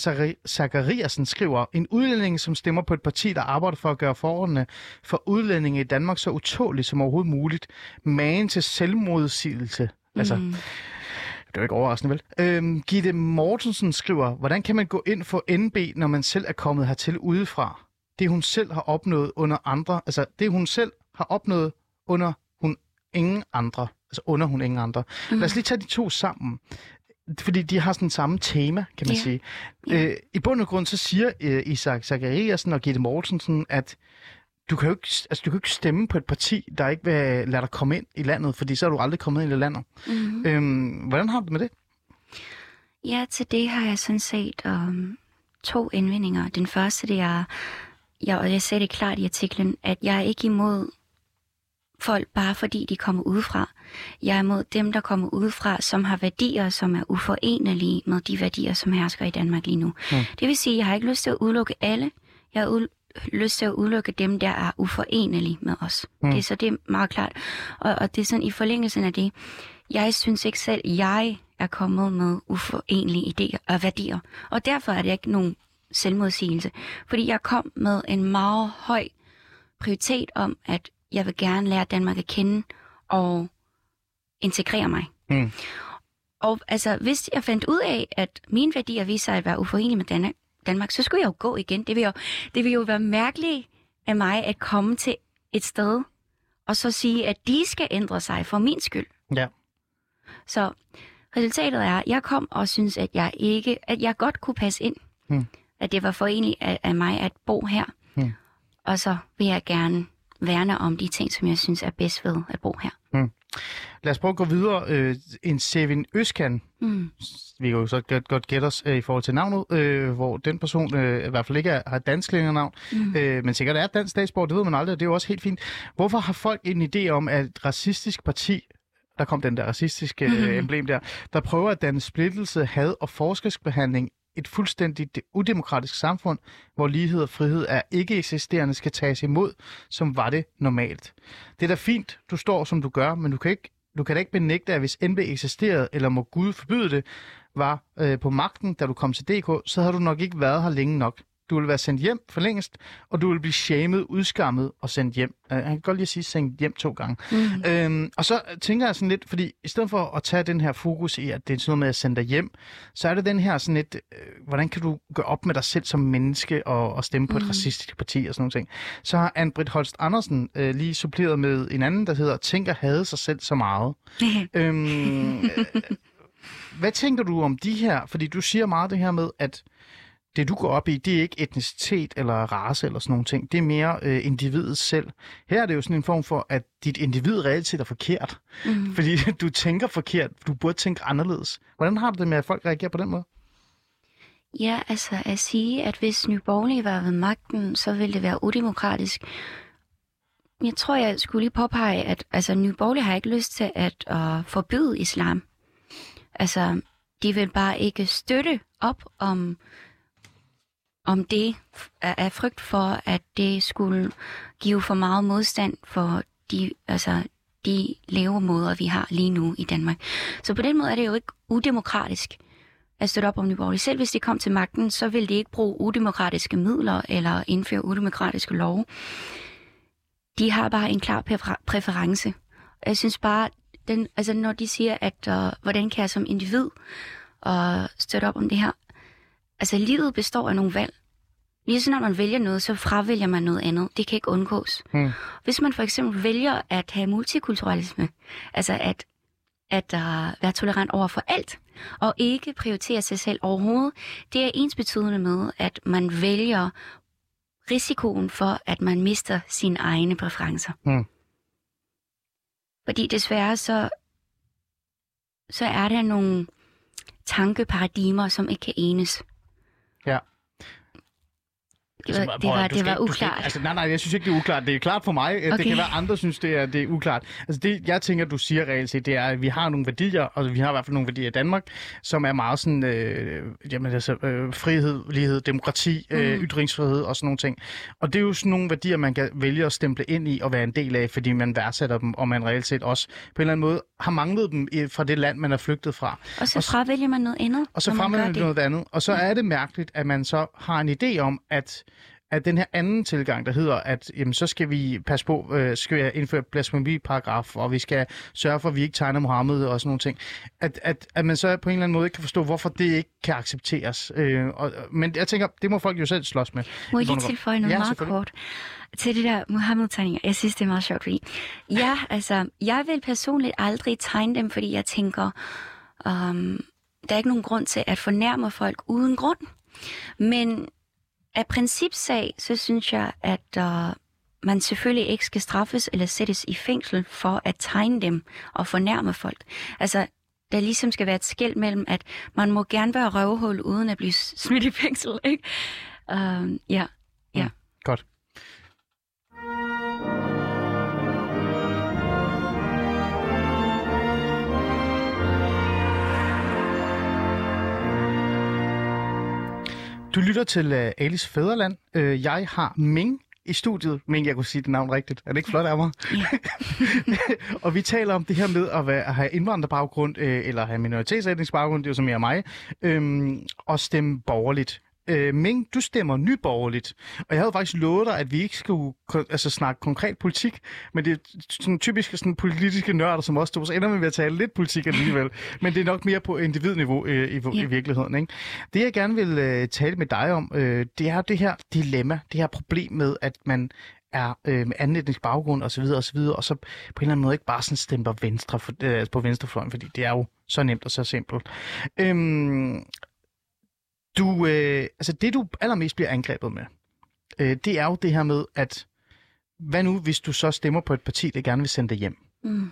Zachariasen skriver, en udlænding, som stemmer på et parti, der arbejder for at gøre forholdene for udlændinge i Danmark så utåligt som overhovedet muligt, magen til selvmodsigelse. Altså, mm. Det er jo ikke overraskende, vel? Øhm, Gitte Mortensen skriver, hvordan kan man gå ind for NB, når man selv er kommet hertil udefra? Det hun selv har opnået under andre, altså det hun selv har opnået under hun ingen andre, altså under hun ingen andre. Mm. Lad os lige tage de to sammen fordi de har sådan samme tema, kan man ja. sige. Ja. Øh, I bund og grund så siger øh, Isak Zachariasen og Gitte Mortensen, at du kan jo ikke, altså, du kan jo ikke stemme på et parti, der ikke vil lade dig komme ind i landet, fordi så er du aldrig kommet ind i landet. Mm-hmm. Øhm, hvordan har du med det? Ja, til det har jeg sådan set um, to indvendinger. Den første, det er, ja, og jeg sagde det klart i artiklen, at jeg er ikke imod folk bare fordi de kommer udefra. Jeg er imod dem, der kommer udefra, som har værdier, som er uforenelige med de værdier, som hersker i Danmark lige nu. Mm. Det vil sige, at jeg har ikke lyst til at udelukke alle. Jeg lyst til at udelukke dem, der er uforenelige med os. Mm. Det er så det er meget klart. Og, og det er sådan i forlængelsen af det, jeg synes ikke selv, jeg er kommet med uforenelige idéer og værdier. Og derfor er det ikke nogen selvmodsigelse. Fordi jeg kom med en meget høj prioritet om, at jeg vil gerne lære Danmark at kende og integrere mig. Mm. Og altså, hvis jeg fandt ud af, at mine værdier viser sig at være uforenelige med Danmark, Danmark, så skulle jeg jo gå igen. Det vil jo, det vil jo være mærkeligt af mig at komme til et sted, og så sige, at de skal ændre sig for min skyld. Ja. Så resultatet er, at jeg kom og synes, at jeg ikke, at jeg godt kunne passe ind. Hmm. At det var forenligt af, af mig at bo her. Hmm. Og så vil jeg gerne værne om de ting, som jeg synes er bedst ved at bo her. Hmm. Lad os prøve at gå videre. Øh, en Sevin Øskan, mm. vi kan jo så godt, godt gætte os øh, i forhold til navnet, øh, hvor den person øh, i hvert fald ikke er, har et dansk navn, mm. øh, men sikkert er dansk statsborger, det ved man aldrig, og det er jo også helt fint. Hvorfor har folk en idé om, at et racistisk parti der kom den der racistiske mm. øh, emblem der, der prøver at danne splittelse, had og forskelsbehandling et fuldstændigt udemokratisk samfund, hvor lighed og frihed er ikke eksisterende, skal tages imod, som var det normalt. Det er da fint, du står som du gør, men du kan, ikke, du kan da ikke benægte, at hvis NB eksisterede, eller må Gud forbyde det, var øh, på magten, da du kom til DK, så havde du nok ikke været her længe nok. Du vil være sendt hjem for længst, og du vil blive shamed, udskammet og sendt hjem. Uh, han kan godt lige sige sendt hjem to gange. Mm. Øhm, og så tænker jeg sådan lidt, fordi i stedet for at tage den her fokus i, at det er sådan noget med at sende dig hjem, så er det den her sådan lidt, øh, hvordan kan du gå op med dig selv som menneske og, og stemme på mm. et racistisk parti og sådan noget ting. Så har Anne-Britt Holst Andersen øh, lige suppleret med en anden, der hedder Tænker hade sig selv så meget. øhm, øh, hvad tænker du om de her? Fordi du siger meget det her med, at det du går op i, det er ikke etnicitet eller race eller sådan nogle ting. Det er mere øh, individet selv. Her er det jo sådan en form for, at dit individ reelt set er forkert. Mm. Fordi du tænker forkert. Du burde tænke anderledes. Hvordan har du det med, at folk reagerer på den måde? Ja, altså at sige, at hvis Nye Borgerlige var ved magten, så ville det være udemokratisk. Jeg tror, jeg skulle lige påpege, at altså, Nye Borgerlige har ikke lyst til at uh, forbyde islam. Altså, de vil bare ikke støtte op om, om det af frygt for, at det skulle give for meget modstand for de, altså, de levemåder, vi har lige nu i Danmark. Så på den måde er det jo ikke udemokratisk at støtte op om Nye Borgerlige. Selv hvis de kom til magten, så ville de ikke bruge udemokratiske midler eller indføre udemokratiske love. De har bare en klar præfer- præference. Jeg synes bare, den, altså når de siger, at uh, hvordan kan jeg som individ uh, støtte op om det her? Altså livet består af nogle valg. Ligesom når man vælger noget, så fravælger man noget andet. Det kan ikke undgås. Hmm. Hvis man for eksempel vælger at have multikulturalisme, altså at, at uh, være tolerant over for alt, og ikke prioritere sig selv overhovedet, det er ens betydende med, at man vælger risikoen for, at man mister sine egne præferencer. Hmm. Fordi desværre så, så er der nogle tankeparadigmer, som ikke kan enes. Ja. Det var, det var, det var uklart. altså, nej, nej, jeg synes ikke, det er uklart. Det er klart for mig. Okay. Det kan være, andre synes, det er, det er uklart. Altså, det, jeg tænker, du siger reelt set, det er, at vi har nogle værdier, og vi har i hvert fald nogle værdier i Danmark, som er meget sådan, øh, jamen, altså, øh, frihed, lighed, demokrati, øh, Mm. ytringsfrihed og sådan nogle ting. Og det er jo sådan nogle værdier, man kan vælge at stemple ind i og være en del af, fordi man værdsætter dem, og man reelt set også på en eller anden måde har manglet dem fra det land, man er flygtet fra. Og så og så- fravælger man noget andet, Og så når man man. Mm. noget andet. Og så er det mærkeligt, at man så har en idé om, at at den her anden tilgang, der hedder, at jamen, så skal vi passe på, øh, skal vi indføre blasfemiparagraf, og vi skal sørge for, at vi ikke tegner Mohammed og sådan nogle ting. At, at, at man så på en eller anden måde ikke kan forstå, hvorfor det ikke kan accepteres. Øh, og, men jeg tænker, det må folk jo selv slås med. Må jeg lige tilføje noget Ja, meget kort til det der Mohammed-tegninger? Jeg synes, det er meget sjovt, fordi ja, altså, jeg vil personligt aldrig tegne dem, fordi jeg tænker, um, der er ikke nogen grund til at fornærme folk uden grund. Men af principsag, så synes jeg, at uh, man selvfølgelig ikke skal straffes eller sættes i fængsel for at tegne dem og fornærme folk. Altså, der ligesom skal være et skæld mellem, at man må gerne være røvhul uden at blive smidt i fængsel, ikke? Uh, ja. Du lytter til uh, Alice Fæderland. Uh, jeg har Ming i studiet. Ming, jeg kunne sige det navn rigtigt. Er det ikke flot af mig? Og vi taler om det her med at, være, at have indvandrerbaggrund, øh, eller have minoritetsætningsbaggrund, det er jo så mere mig, øhm, og stemme borgerligt. Øh, Ming, du stemmer nyborgerligt, og jeg havde faktisk lovet dig, at vi ikke skulle altså, snakke konkret politik, men det er sådan typisk sådan politiske nørder som os så ender vi med at tale lidt politik alligevel, men det er nok mere på individniveau øh, i, i Ja. virkeligheden. Ikke? Det jeg gerne vil øh, tale med dig om, øh, det er det her dilemma, det her problem med, at man er øh, med anden etnisk baggrund osv. osv., og så på en eller anden måde ikke bare sådan stemmer venstre for, øh, altså på venstrefløjen, fordi det er jo så nemt og så simpelt. Øhm, du, øh, altså det du allermest bliver angrebet med, øh, det er jo det her med, at hvad nu, hvis du så stemmer på et parti, der gerne vil sende dig hjem? Mm.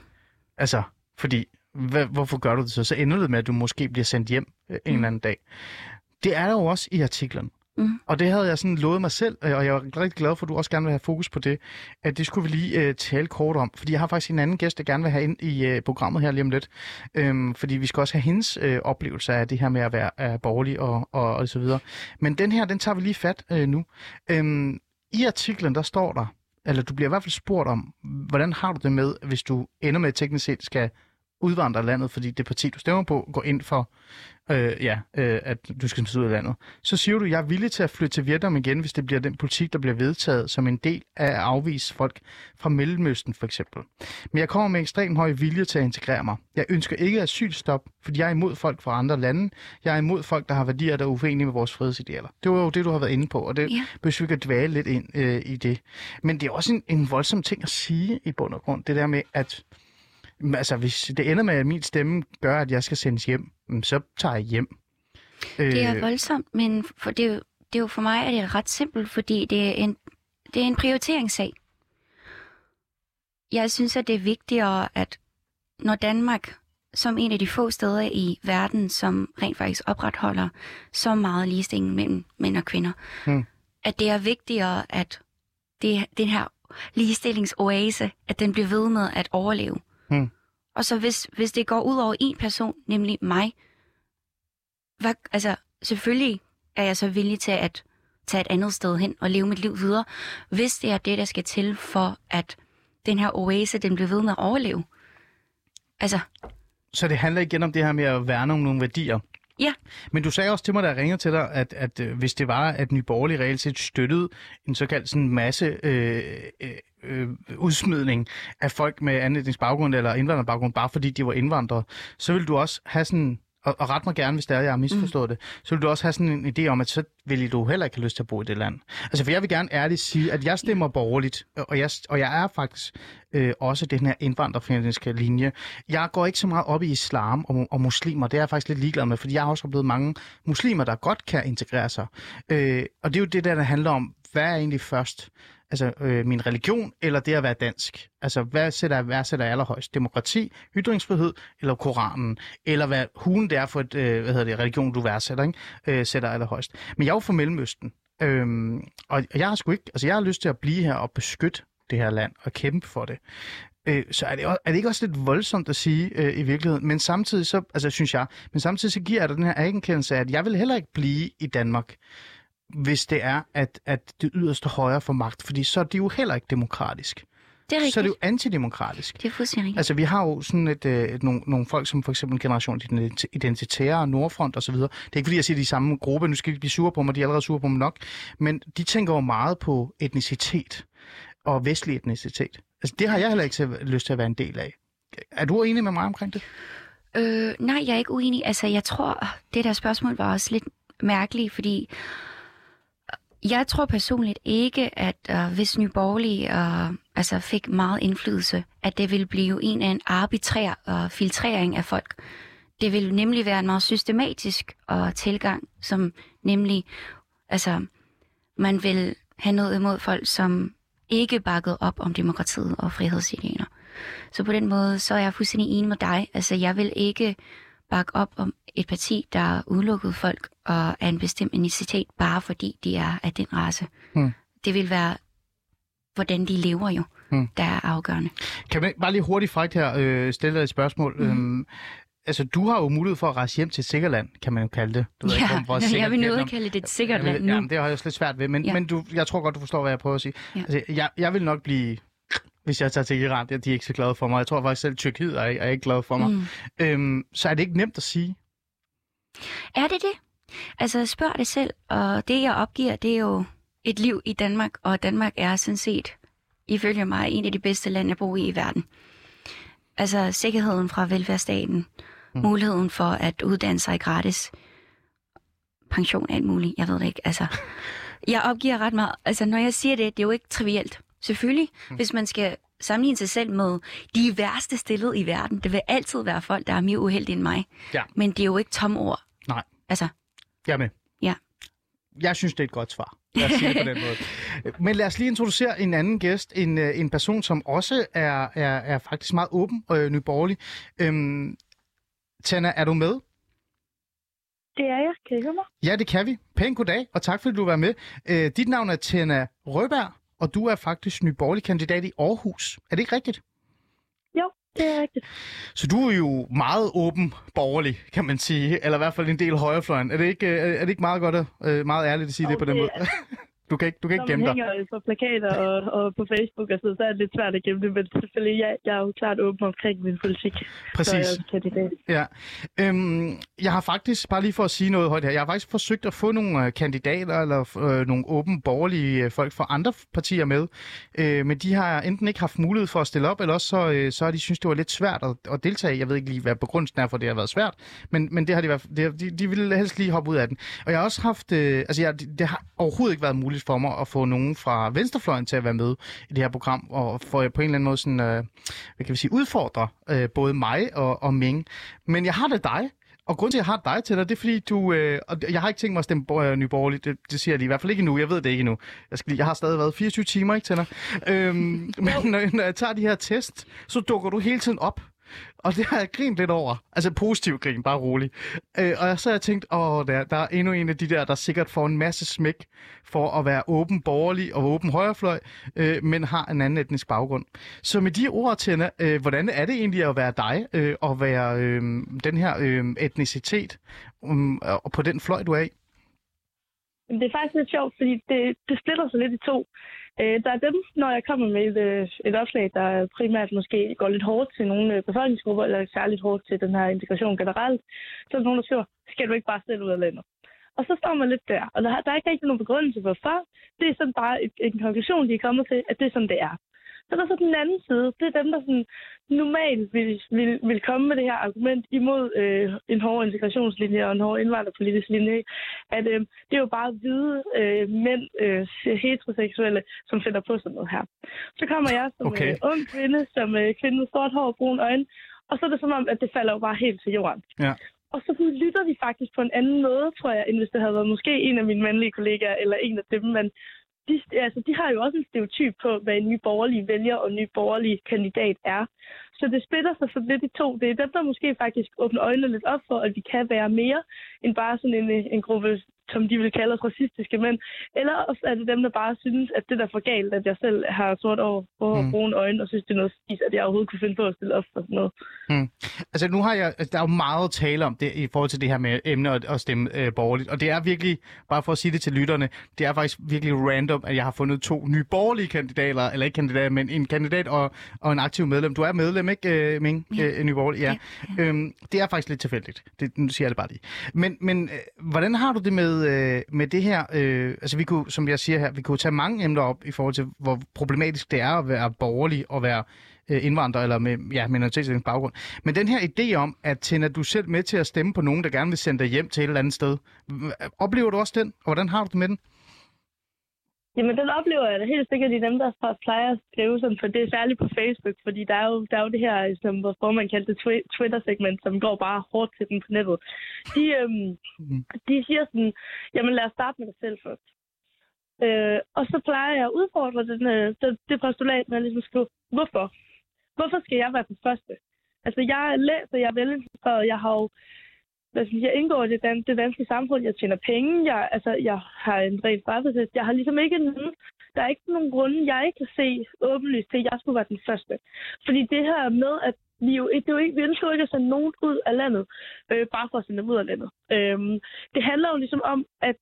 Altså, fordi, hvad, hvorfor gør du det så? Så ender det med, at du måske bliver sendt hjem øh, en eller anden dag. Det er der jo også i artiklen. Mm. Og det havde jeg sådan lovet mig selv, øh, og jeg var rigtig glad for, at du også gerne vil have fokus på det, at det skulle vi lige øh, tale kort om. Fordi jeg har faktisk en anden gæst, der gerne vil have ind i øh, programmet her lige om lidt. Øhm, fordi vi skal også have hendes øh, oplevelse af det her med at være øh, borgerlig og, og, og så videre. Men den her, den tager vi lige fat øh, nu. Øhm, I artiklen, der står der, eller du bliver i hvert fald spurgt om, hvordan har du det med, hvis du ender med at teknisk set skal udvandre landet, fordi det parti, du stemmer på, går ind for, øh, ja, øh, at du skal smides ud af landet. Så siger du, jeg er villig til at flytte til Vietnam igen, hvis det bliver den politik, der bliver vedtaget som en del af at afvise folk fra Mellemøsten for eksempel. Men jeg kommer med ekstremt høj vilje til at integrere mig. Jeg ønsker ikke asylstop, fordi jeg er imod folk fra andre lande. Jeg er imod folk, der har værdier, der er uenige med vores frihedsidealer. Det var jo det, du har været inde på, og det Ja. behøver vi at dvæle lidt ind øh, i det. Men det er også en, en voldsom ting at sige i bund og grund, det der med, at Altså, hvis det ender med, at min stemme gør, at jeg skal sendes hjem, så tager jeg hjem. Det er Øh, voldsomt, men for det, er jo, det er jo for mig er det ret simpelt, fordi det er en, det er en prioriteringssag. Jeg synes, at det er vigtigere, at når Danmark, som en af de få steder i verden, som rent faktisk opretholder så meget ligestilling mellem mænd og kvinder, Hmm. at det er vigtigere, at det, den her ligestillingsoase, at den bliver ved med at overleve. Hmm. Og så hvis, hvis det går ud over en person, nemlig mig, hvad, altså selvfølgelig er jeg så villig til at tage et andet sted hen og leve mit liv videre, hvis det er det, der skal til for, at den her oase, den bliver ved med at overleve. Altså, Så det handler igen om det her med at værne om nogle værdier. ja, Men du sagde også til mig, da jeg ringede til dig, at, at øh, hvis det var, at Nye Borgerlige reelt set støttede en såkaldt sådan masse øh, øh, udsmidning af folk med anden etnisk baggrund eller indvandrerbaggrund, bare fordi de var indvandrere, så vil du også have sådan, og, og ret mig gerne, hvis det er, jeg har misforstået mm. det, så vil du også have sådan en idé om, at så vil du heller ikke have lyst til at bo i det land. Altså, for jeg vil gerne ærligt sige, at jeg stemmer borgerligt, og jeg, og jeg er faktisk øh, også den her indvandrerfjendske linje. Jeg går ikke så meget op i islam og, og muslimer, det er jeg faktisk lidt ligeglad med, fordi jeg har også oplevet mange muslimer, der godt kan integrere sig. Øh, og det er jo det der, der handler om, hvad er egentlig først? Altså øh, min religion eller det at være dansk? Altså hvad sætter, hvad sætter jeg allerhøjst? Demokrati, ytringsfrihed eller Koranen? Eller hvad hulen det er for et øh, hvad hedder det, religion, du værdsætter, ikke? Øh, sætter allerhøjst. Men jeg er jo fra Mellemøsten, øhm, og og jeg har sgu ikke, altså jeg har lyst til at blive her og beskytte det her land og kæmpe for det. Øh, så er det, også, er det ikke også lidt voldsomt at sige øh, i virkeligheden? Men samtidig så, altså synes jeg, men samtidig så giver jeg dig den her anerkendelse af, at jeg vil heller ikke blive i Danmark, hvis det er, at, at det yderste højre får magt, fordi så er det jo heller ikke demokratisk. det er rigtigt. Så er det jo antidemokratisk. Det er fuldstændig rigtigt. Altså, vi har jo sådan et, øh, et, nogle, nogle folk, som for eksempel Generation Ident- Identitære, Nordfront osv. Det er ikke fordi, jeg siger, de er i samme gruppe. Nu skal de blive sure på mig. De er allerede sure på mig nok. Men de tænker jo meget på etnicitet og vestlig etnicitet. Altså, det har jeg heller ikke lyst til at være en del af. Er du enig med mig omkring det? Øh, nej, jeg er ikke uenig. Altså, jeg tror, det der spørgsmål var også lidt mærkeligt, fordi jeg tror personligt ikke, at uh, hvis Nye Borgerlige uh, altså fik meget indflydelse, at det ville blive en af en arbitrær uh, filtrering af folk. Det vil nemlig være en meget systematisk uh, tilgang, som nemlig, altså, man vil have noget imod folk, som ikke bakkede op om demokratiet og frihedsidealer. Så på den måde, så er jeg fuldstændig enig med dig. Altså, jeg vil ikke bakke op om et parti, der udelukkede folk og af en bestemt etnicitet, bare fordi de er af den race. Hmm. Det vil være, hvordan de lever jo, Hmm. der er afgørende. Kan man bare lige hurtigt frækt her øh, stille dig et spørgsmål? Mm. Øhm, altså, du har jo mulighed for at rejse hjem til et sikkert land, kan man jo kalde det. Du ved ikke, hvor- Ja, sikkert jeg vil nødt at kalde det et sikkert land nu. Jamen, det har jeg slet svært ved, men, ja. Ja. men du, jeg tror godt, du forstår, hvad jeg prøver at sige. Ja. Altså, jeg, jeg vil nok blive, hvis jeg tager til Iran, det- de er ikke så glade for mig. Jeg tror faktisk selv, Tyrkiet er, er ikke glad for mig. Mm. Mm. Øhm, så er det ikke nemt at sige. Er det det? Altså, spørg det selv, og det jeg opgiver, det er jo et liv i Danmark, og Danmark er sådan set, ifølge mig, en af de bedste lande at bo i i verden. Altså, sikkerheden fra velfærdsstaten, mm. muligheden for at uddanne sig gratis, pension, alt muligt, jeg ved det ikke. Altså, jeg opgiver ret meget. Altså, når jeg siger det, det er jo ikke trivielt. Selvfølgelig, mm. hvis man skal sammenligne sig selv med de værste stillede i verden, det vil altid være folk, der er mere uheldige end mig. Ja. Men det er jo ikke tom ord. Nej. Altså, Jeg er med. Ja. Jeg synes, det er et godt svar. Lad os sige det på den måde. Men lad os lige introducere en anden gæst, en, øh, en person, som også er, er, er faktisk meget åben og øh, nyborgerlig. Øhm, Tana, er du med? Det er jeg. Kan I høre mig? Ja, det kan vi. Pæn goddag, og tak fordi du var med. Øh, dit navn er Tena Røberg, og du er faktisk nyborgerlig kandidat i Aarhus. Er det ikke rigtigt? Jo, det er rigtigt. Så du er jo meget åben borgerlig, kan man sige. Eller i hvert fald en del højrefløjen. Er det ikke, øh, er det ikke meget godt, at, øh, meget ærligt at sige Jo, det på den det måde? Du kan ikke, du kan Når ikke man gemme dig. hænger på plakater og, og på Facebook og så, så er det lidt svært at gemme det, men selvfølgelig, jeg, jeg er jo klart åben omkring min politik. Så jeg Præcis. kandidat. Ja. Øhm, jeg har faktisk, bare lige for at sige noget højt her, jeg har faktisk forsøgt at få nogle øh, kandidater eller øh, nogle åben borgerlige øh, folk fra andre partier med, øh, men de har enten ikke haft mulighed for at stille op, eller også så, øh, så har de synes det var lidt svært at, at deltage. Jeg ved ikke lige, hvad begrundelsen er for, det har været svært, men, men det har de, fald- det, har- de, de ville helst lige hoppe ud af den. Og jeg har også haft, øh, altså jeg, det, det har overhovedet ikke været muligt for mig at få nogen fra venstrefløjen til at være med i det her program, og for på en eller anden måde sådan, øh, hvad kan vi sige, udfordre øh, både mig og, og Ming. Men jeg har det dig, og grund til, at jeg har dig til dig, det er fordi, du... Øh, og jeg har ikke tænkt mig at stemme øh, Nye Borgerlige, det, det siger jeg lige. I hvert fald ikke endnu, jeg ved det ikke endnu. Jeg, skal lige, jeg har stadig været 24 timer, ikke, Tænder? Øhm, men når, når jeg tager de her test, så dukker du hele tiden op. Og det har jeg grint lidt over. Altså positiv grin, bare rolig. Øh, og så har jeg tænkt, åh, der, der er endnu en af de der, der sikkert får en masse smæk for at være åben borgerlig og åben højrefløj, øh, men har en anden etnisk baggrund. Så med de ord, Tina, øh, hvordan er det egentlig at være dig øh, og være øh, den her øh, etnicitet um, og på den fløj, du er i? Men det er faktisk lidt sjovt, fordi det, det splitter sig lidt i to. Øh, der er dem, når jeg kommer med et, øh, et opslag, der primært måske går lidt hårdt til nogle øh, befolkningsgrupper, eller særligt hårdt til den her integration generelt, så er der nogen, der skriver, skal du ikke bare stille ud af landet? Og så står man lidt der, og der, der er ikke rigtig nogen begrundelse for, Det er sådan bare et, en konklusion, de er kommet til, at det er sådan, det er. Så der er så den anden side. Det er dem, der sådan normalt vil, vil, vil komme med det her argument imod øh, en hård integrationslinje og en hård indvandrerpolitisk linje. At øh, det er jo bare hvide øh, mænd, øh, heteroseksuelle, som finder på sådan noget her. Så kommer jeg som okay. øh, ung kvinde, som øh, kvinde med stort hår og brun øjne, og så er det som om, at det falder jo bare helt til jorden. Ja. Og så lytter vi faktisk på en anden måde, tror jeg, end hvis det havde været måske en af mine mandlige kollegaer, eller en af dem, man de, altså, de har jo også en stereotyp på, hvad en ny borgerlig vælger og en ny borgerlig kandidat er. Så det splitter sig så lidt i to. Det er dem, der måske faktisk åbner øjnene lidt op for, at vi kan være mere end bare sådan en, en gruppe som de vil kalde os racistiske mænd. Eller også er det dem, der bare synes, at det er for galt, at jeg selv har sort over og mm. brune øjne, og synes, det er noget skidt, at jeg overhovedet kunne finde på at stille op for sådan noget. Mm. Altså nu har jeg, altså, der er jo meget at tale om det i forhold til det her med emne og, og stemme øh, borgerligt, og det er virkelig, bare for at sige det til lytterne, det er faktisk virkelig random, at jeg har fundet to nye borgerlige kandidater, eller ikke kandidater, men en kandidat og, og en aktiv medlem. Du er medlem, ikke, øh, Ming? Ja. Øh, ny borgerlig, ja. ja, ja. Øhm, det er faktisk lidt tilfældigt. Det, nu siger jeg det bare lige. Men, men øh, hvordan har du det med øh, med det her, øh, altså vi kunne, som jeg siger her, vi kunne tage mange emner op i forhold til, hvor problematisk det er at være borgerlig og være øh, indvandrer eller med ja, minoritetslig baggrund. Men den her idé om, at Tina, du selv med til at stemme på nogen, der gerne vil sende dig hjem til et eller andet sted, oplever du også den, og hvordan har du det med den? Jamen, den oplever jeg da helt sikkert i dem, der plejer at skrive sådan, for det er særligt på Facebook, fordi der er jo, der er jo det her, som man kalder det Twitter-segment, som går bare hårdt til den på nettet. De, øhm, mm. de siger sådan, jamen lad os starte med dig selv først. Øh, og så plejer jeg at udfordre den, øh, det, det postulat med at ligesom skrive, hvorfor? Hvorfor skal jeg være den første? Altså, jeg læser, jeg er velintegreret, jeg har jo hvad skal jeg, indgår i det, dan- det danske samfund. Jeg tjener penge. Jeg, altså, jeg har en ren straffesæt. Jeg har ligesom ikke nogen, der er ikke nogen grunde, jeg ikke kan se åbenlyst til, at jeg skulle være den første. Fordi det her med, at vi jo, det er jo ikke, vi ønsker jo ikke at sende nogen ud af landet, øh, bare for at sende dem ud af landet. Øhm, det handler jo ligesom om, at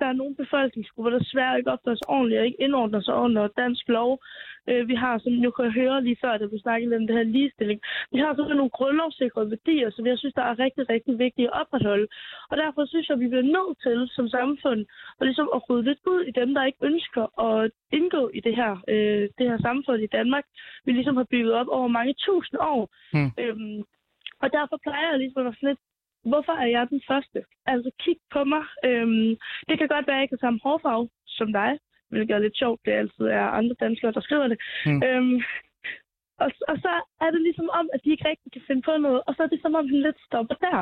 der er nogle befolkningsgrupper, der svært ikke opfører sig ordentligt og ikke indordner sig under dansk lov. Øh, vi har, som nu kan jeg høre lige før, da vi snakkede om det her ligestilling, vi har sådan nogle grundlovssikrede værdier, som jeg synes, der er rigtig, rigtig vigtige at opretholde. Og derfor synes jeg, at vi bliver nødt til som samfund og ligesom at rydde lidt ud i dem, der ikke ønsker at indgå i det her, øh, det her samfund i Danmark, vi ligesom har bygget op over mange tusind år. Hmm. Øhm, og derfor plejer jeg ligesom at være sådan lidt hvorfor er jeg den første? Altså, kig på mig. Øhm, det kan godt være, at jeg ikke har samme hårfarve som dig, hvilket er lidt sjovt. Det altid er andre danskere, der skriver det. Mm. Øhm, og, og så er det ligesom om, at de ikke rigtig kan finde på noget, og så er det som om, den lidt stopper der.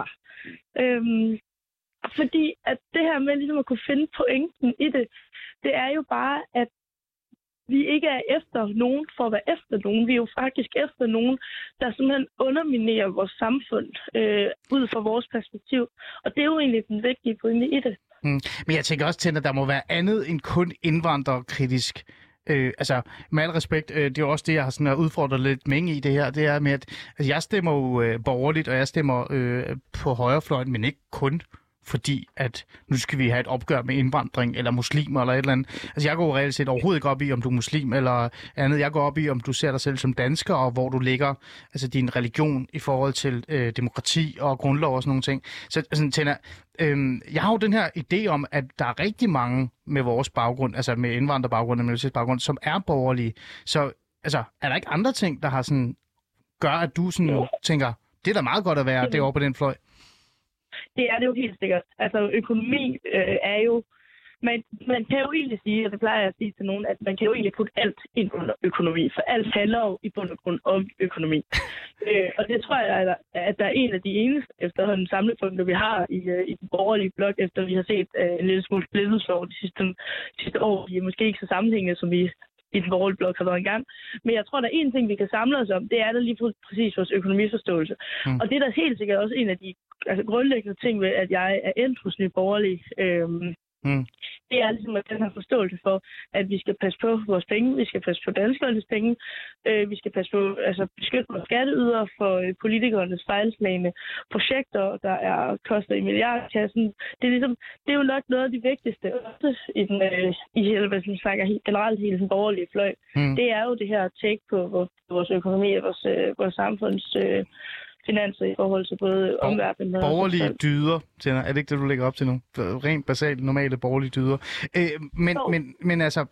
Øhm, fordi at det her med ligesom at kunne finde pointen i det, det er jo bare, at vi ikke er efter nogen for at være efter nogen. Vi er jo faktisk efter nogen, der simpelthen underminerer vores samfund øh, ud fra vores perspektiv. Og det er jo egentlig den vigtige pointe i det. Mm. Men jeg tænker også til, at der må være andet end kun indvandrerkritisk. Øh, altså, med al respekt, øh, det er jo også det, jeg har sådan udfordret lidt mængde i det her, det er med, at altså, jeg stemmer jo øh, borgerligt, og jeg stemmer øh, på højrefløjen, men ikke kun fordi at nu skal vi have et opgør med indvandring eller muslimer eller et eller andet. Altså jeg går reelt set overhovedet ikke op i, om du er muslim eller andet. Jeg går op i, om du ser dig selv som dansker, og hvor du ligger altså din religion i forhold til øh, demokrati og grundlov og sådan nogle ting. Så altså, tænker, øh, jeg har jo den her idé om, at der er rigtig mange med vores baggrund, altså med indvandrerbaggrund og minoritetsbaggrund, som er borgerlige. Så altså, er der ikke andre ting, der har sådan, gør, at du sådan tænker, det er da meget godt at være derovre på den fløj? Det er det jo helt sikkert. Altså økonomi øh, er jo... Man, man kan jo egentlig sige, og det plejer jeg at sige til nogen, at man kan jo egentlig putte alt ind under økonomi, for alt handler jo i bund og grund om økonomi. øh, og det tror jeg, at, at der er en af de eneste efterhånden samlepunkter, vi har i, uh, i den borgerlige blok, efter vi har set uh, en lille smule splittelse over de sidste, sidste år. Vi er måske ikke så sammenhængende, som vi i den borgerlige blok har været en gang. Men jeg tror, der er en ting, vi kan samle os om, det er der lige præcis vores økonomiforståelse. Mm. Og det er der helt sikkert også en af de altså, grundlæggende ting ved, at jeg er endt hos Nye Borgerlige. Øhm, Mm. Det er ligesom at den her forståelse for, at vi skal passe på vores penge, vi skal passe på danskernes penge, øh, vi skal passe på, altså beskytte vores skatteyder for øh, politikernes fejlslagende projekter, der er koster i milliardkassen. Det er, ligesom, det er jo nok noget af det vigtigste også i, den, øh, i hele, hvad man snakker generelt hele den borgerlige fløj. Mm. Det er jo det her take på vores økonomi og vores, øh, vores samfunds øh, finanser i forhold til både omverdenen og... Borgerlige dyder, Tænder. Er det ikke det, du lægger op til nu? Rent basalt normale borgerlige dyder. Øh, men, men, men altså,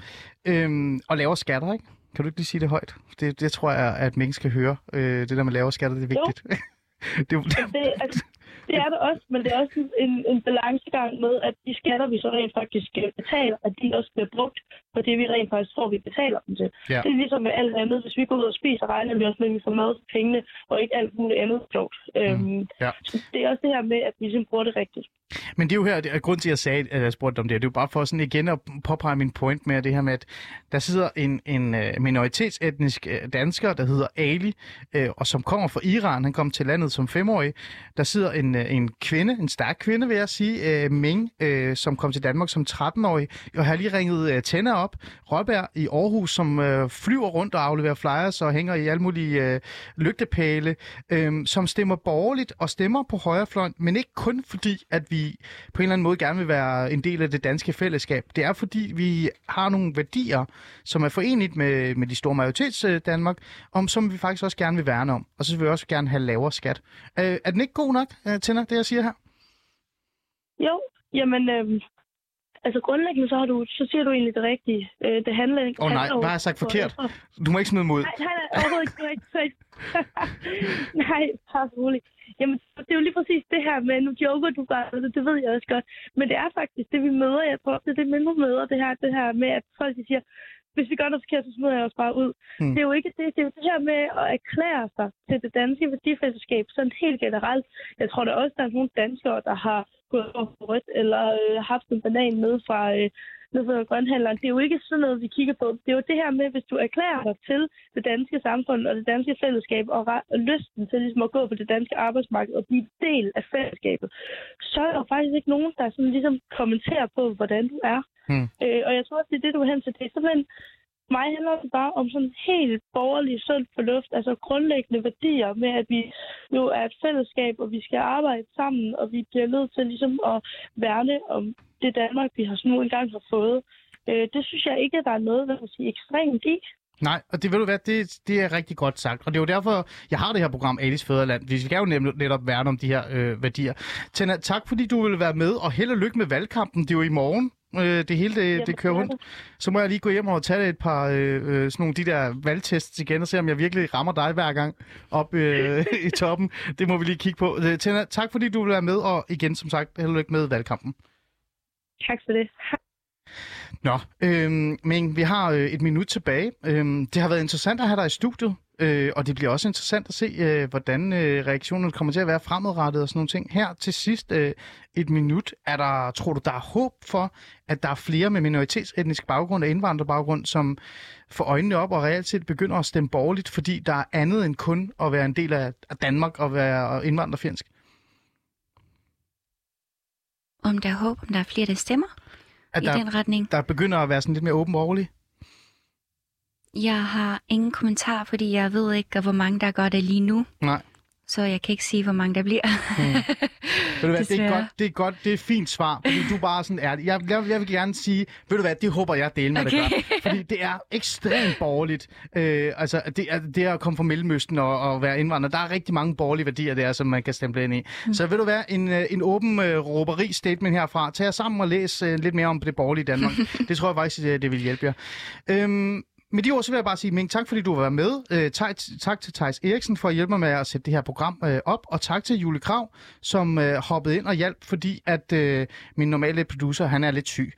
øh, og laver skatter, ikke? Kan du ikke lige sige det højt? Det, det tror jeg, at mennesker skal høre. Øh, det der med lavere skatter, det er vigtigt. det, det, det, altså, det er det også, men det er også en, en balancegang med, at de skatter, vi så rent faktisk øh, betaler, at de også bliver brugt på det, vi rent faktisk tror, vi betaler dem til. Ja. Det er ligesom med alt andet. Hvis vi går ud og spiser, regner vi også med, at vi får mad for pengene, og ikke alt muligt andet klogt. Mm. Øhm, ja. Så det er også det her med, at vi simpelthen bruger det rigtigt. Men det er jo her, det er grund til, at jeg sagde, at jeg spurgte om det, det er jo bare for sådan igen at påpege min point med det her med, at der sidder en, en øh, minoritetsetnisk øh, dansker, der hedder Ali, og som kommer fra Iran. Han kom til landet som femårig. Der sidder en, Øh, en kvinde, en stærk kvinde, vil jeg sige, øh, Ming, øh, som kom til Danmark som 13-årig. Jeg har lige ringet tænder op. Råbær i Aarhus, som flyver rundt og afleverer flyers og hænger i alle mulige lygtepæle, som stemmer borgerligt og stemmer på højrefløjen, men ikke kun fordi, at vi på en eller anden måde gerne vil være en del af det danske fællesskab. Det er fordi, vi har nogle værdier, som er forenligt med, med de store majoritets Danmark, om som vi faktisk også gerne vil værne om. Og så vil vi også gerne have lavere skat. Øh, er den ikke god nok, øh, Tænder, det jeg siger her? Jo, jamen, øh, Altså grundlæggende, så, har du, så siger du egentlig det rigtige. Øh, det handler ikke... Åh oh, nej, hvad har jeg sagt forkert? Du må ikke smide mod. Nej, nej, nej, overhovedet ikke. Ikke nej, bare roligt. Jamen, det er jo lige præcis det her med, nu joker du bare, det, det ved jeg også godt. Men det er faktisk det, vi møder. Jeg tror, det er det, mindre møder, det her, det her med, at folk de siger, hvis vi gør noget forkert, så smider jeg os bare ud. Mm. Det er jo ikke det. Det er jo det her med at erklære sig til det danske værdifællesskab sådan helt generelt. Jeg tror da også, der er nogle danskere, der har gået over på rødt, eller øh, haft en banan ned fra, øh, ned fra grønhandleren. Det er jo ikke sådan noget, vi kigger på. Det er jo det her med, hvis du erklærer dig til det danske samfund og det danske fællesskab, og, og lysten til ligesom at gå på det danske arbejdsmarked og blive del af fællesskabet, så er der faktisk ikke nogen, der sådan ligesom kommenterer på, hvordan du er. Hmm. Øh, og jeg tror også, det er det, du hen til. Det er simpelthen mig handler det bare om sådan helt borgerlig sund fornuft, altså grundlæggende værdier med, at vi jo er et fællesskab, og vi skal arbejde sammen, og vi bliver nødt til ligesom at værne om det Danmark, vi har sådan nu engang har fået. Øh, det synes jeg ikke, at der er noget, hvad man sige, ekstremt i. Nej, og det vil du være, det, det er rigtig godt sagt. Og det er jo derfor, jeg har det her program, Alice Fæderland. Vi skal jo nemlig netop værne om de her øh, værdier. Tæna, tak fordi du vil være med, og held og lykke med valgkampen. Det er jo i morgen. Øh, det hele det, det kører rundt. Så må jeg lige gå hjem og tage et par øh, øh, sådan nogle de der valgtests igen og se, om jeg virkelig rammer dig hver gang op øh, i toppen. Det må vi lige kigge på. Øh, Tina, tak fordi du vil være med, og igen som sagt, held og lykke med valgkampen. Tak for det. Nå, øh, men vi har øh, et minut tilbage. Øh, det har været interessant at have dig i studiet. Øh, og det bliver også interessant at se, øh, hvordan øh, reaktionen kommer til at være fremadrettet og sådan nogle ting. Her til sidst øh, et minut. Er der, tror du, der er håb for, at der er flere med minoritetsetnisk baggrund og indvandrerbaggrund, som får øjnene op og reelt set begynder at stemme borgerligt, fordi der er andet end kun at være en del af Danmark og være indvandrerfjendsk? Om der er håb, om der er flere, der stemmer at i der, den retning. Der begynder at være sådan lidt mere åben borgerlig? Jeg har ingen kommentar, fordi jeg ved ikke, hvor mange der gør det lige nu. Nej. Så jeg kan ikke sige, hvor mange der bliver. Mm. ved du hvad, det er godt, det er godt, det er et fint svar, fordi du bare sådan ærlig. Jeg, jeg, jeg vil gerne sige, ved du hvad, det håber jeg dele med okay. det gør. Fordi det er ekstremt borgerligt. Øh, altså, det er, det er at komme fra Mellemøsten og, og være indvandrer. Der er rigtig mange borgerlige værdier der, som man kan stemple ind i. Mm. Så ved du hvad, en, øh, en åben uh, råberi statement herfra. Tag jer sammen og læs uh, lidt mere om det borgerlige Danmark. det tror jeg faktisk, det, det vil hjælpe jer. Øhm, med de ord, så vil jeg bare sige, Ming, tak fordi du var med. Øh, tak, tak til Thijs Eriksen for at hjælpe mig med at sætte det her program øh, op. Og tak til Julie Krav, som øh, hoppede ind og hjalp, fordi at øh, min normale producer, han er lidt syg.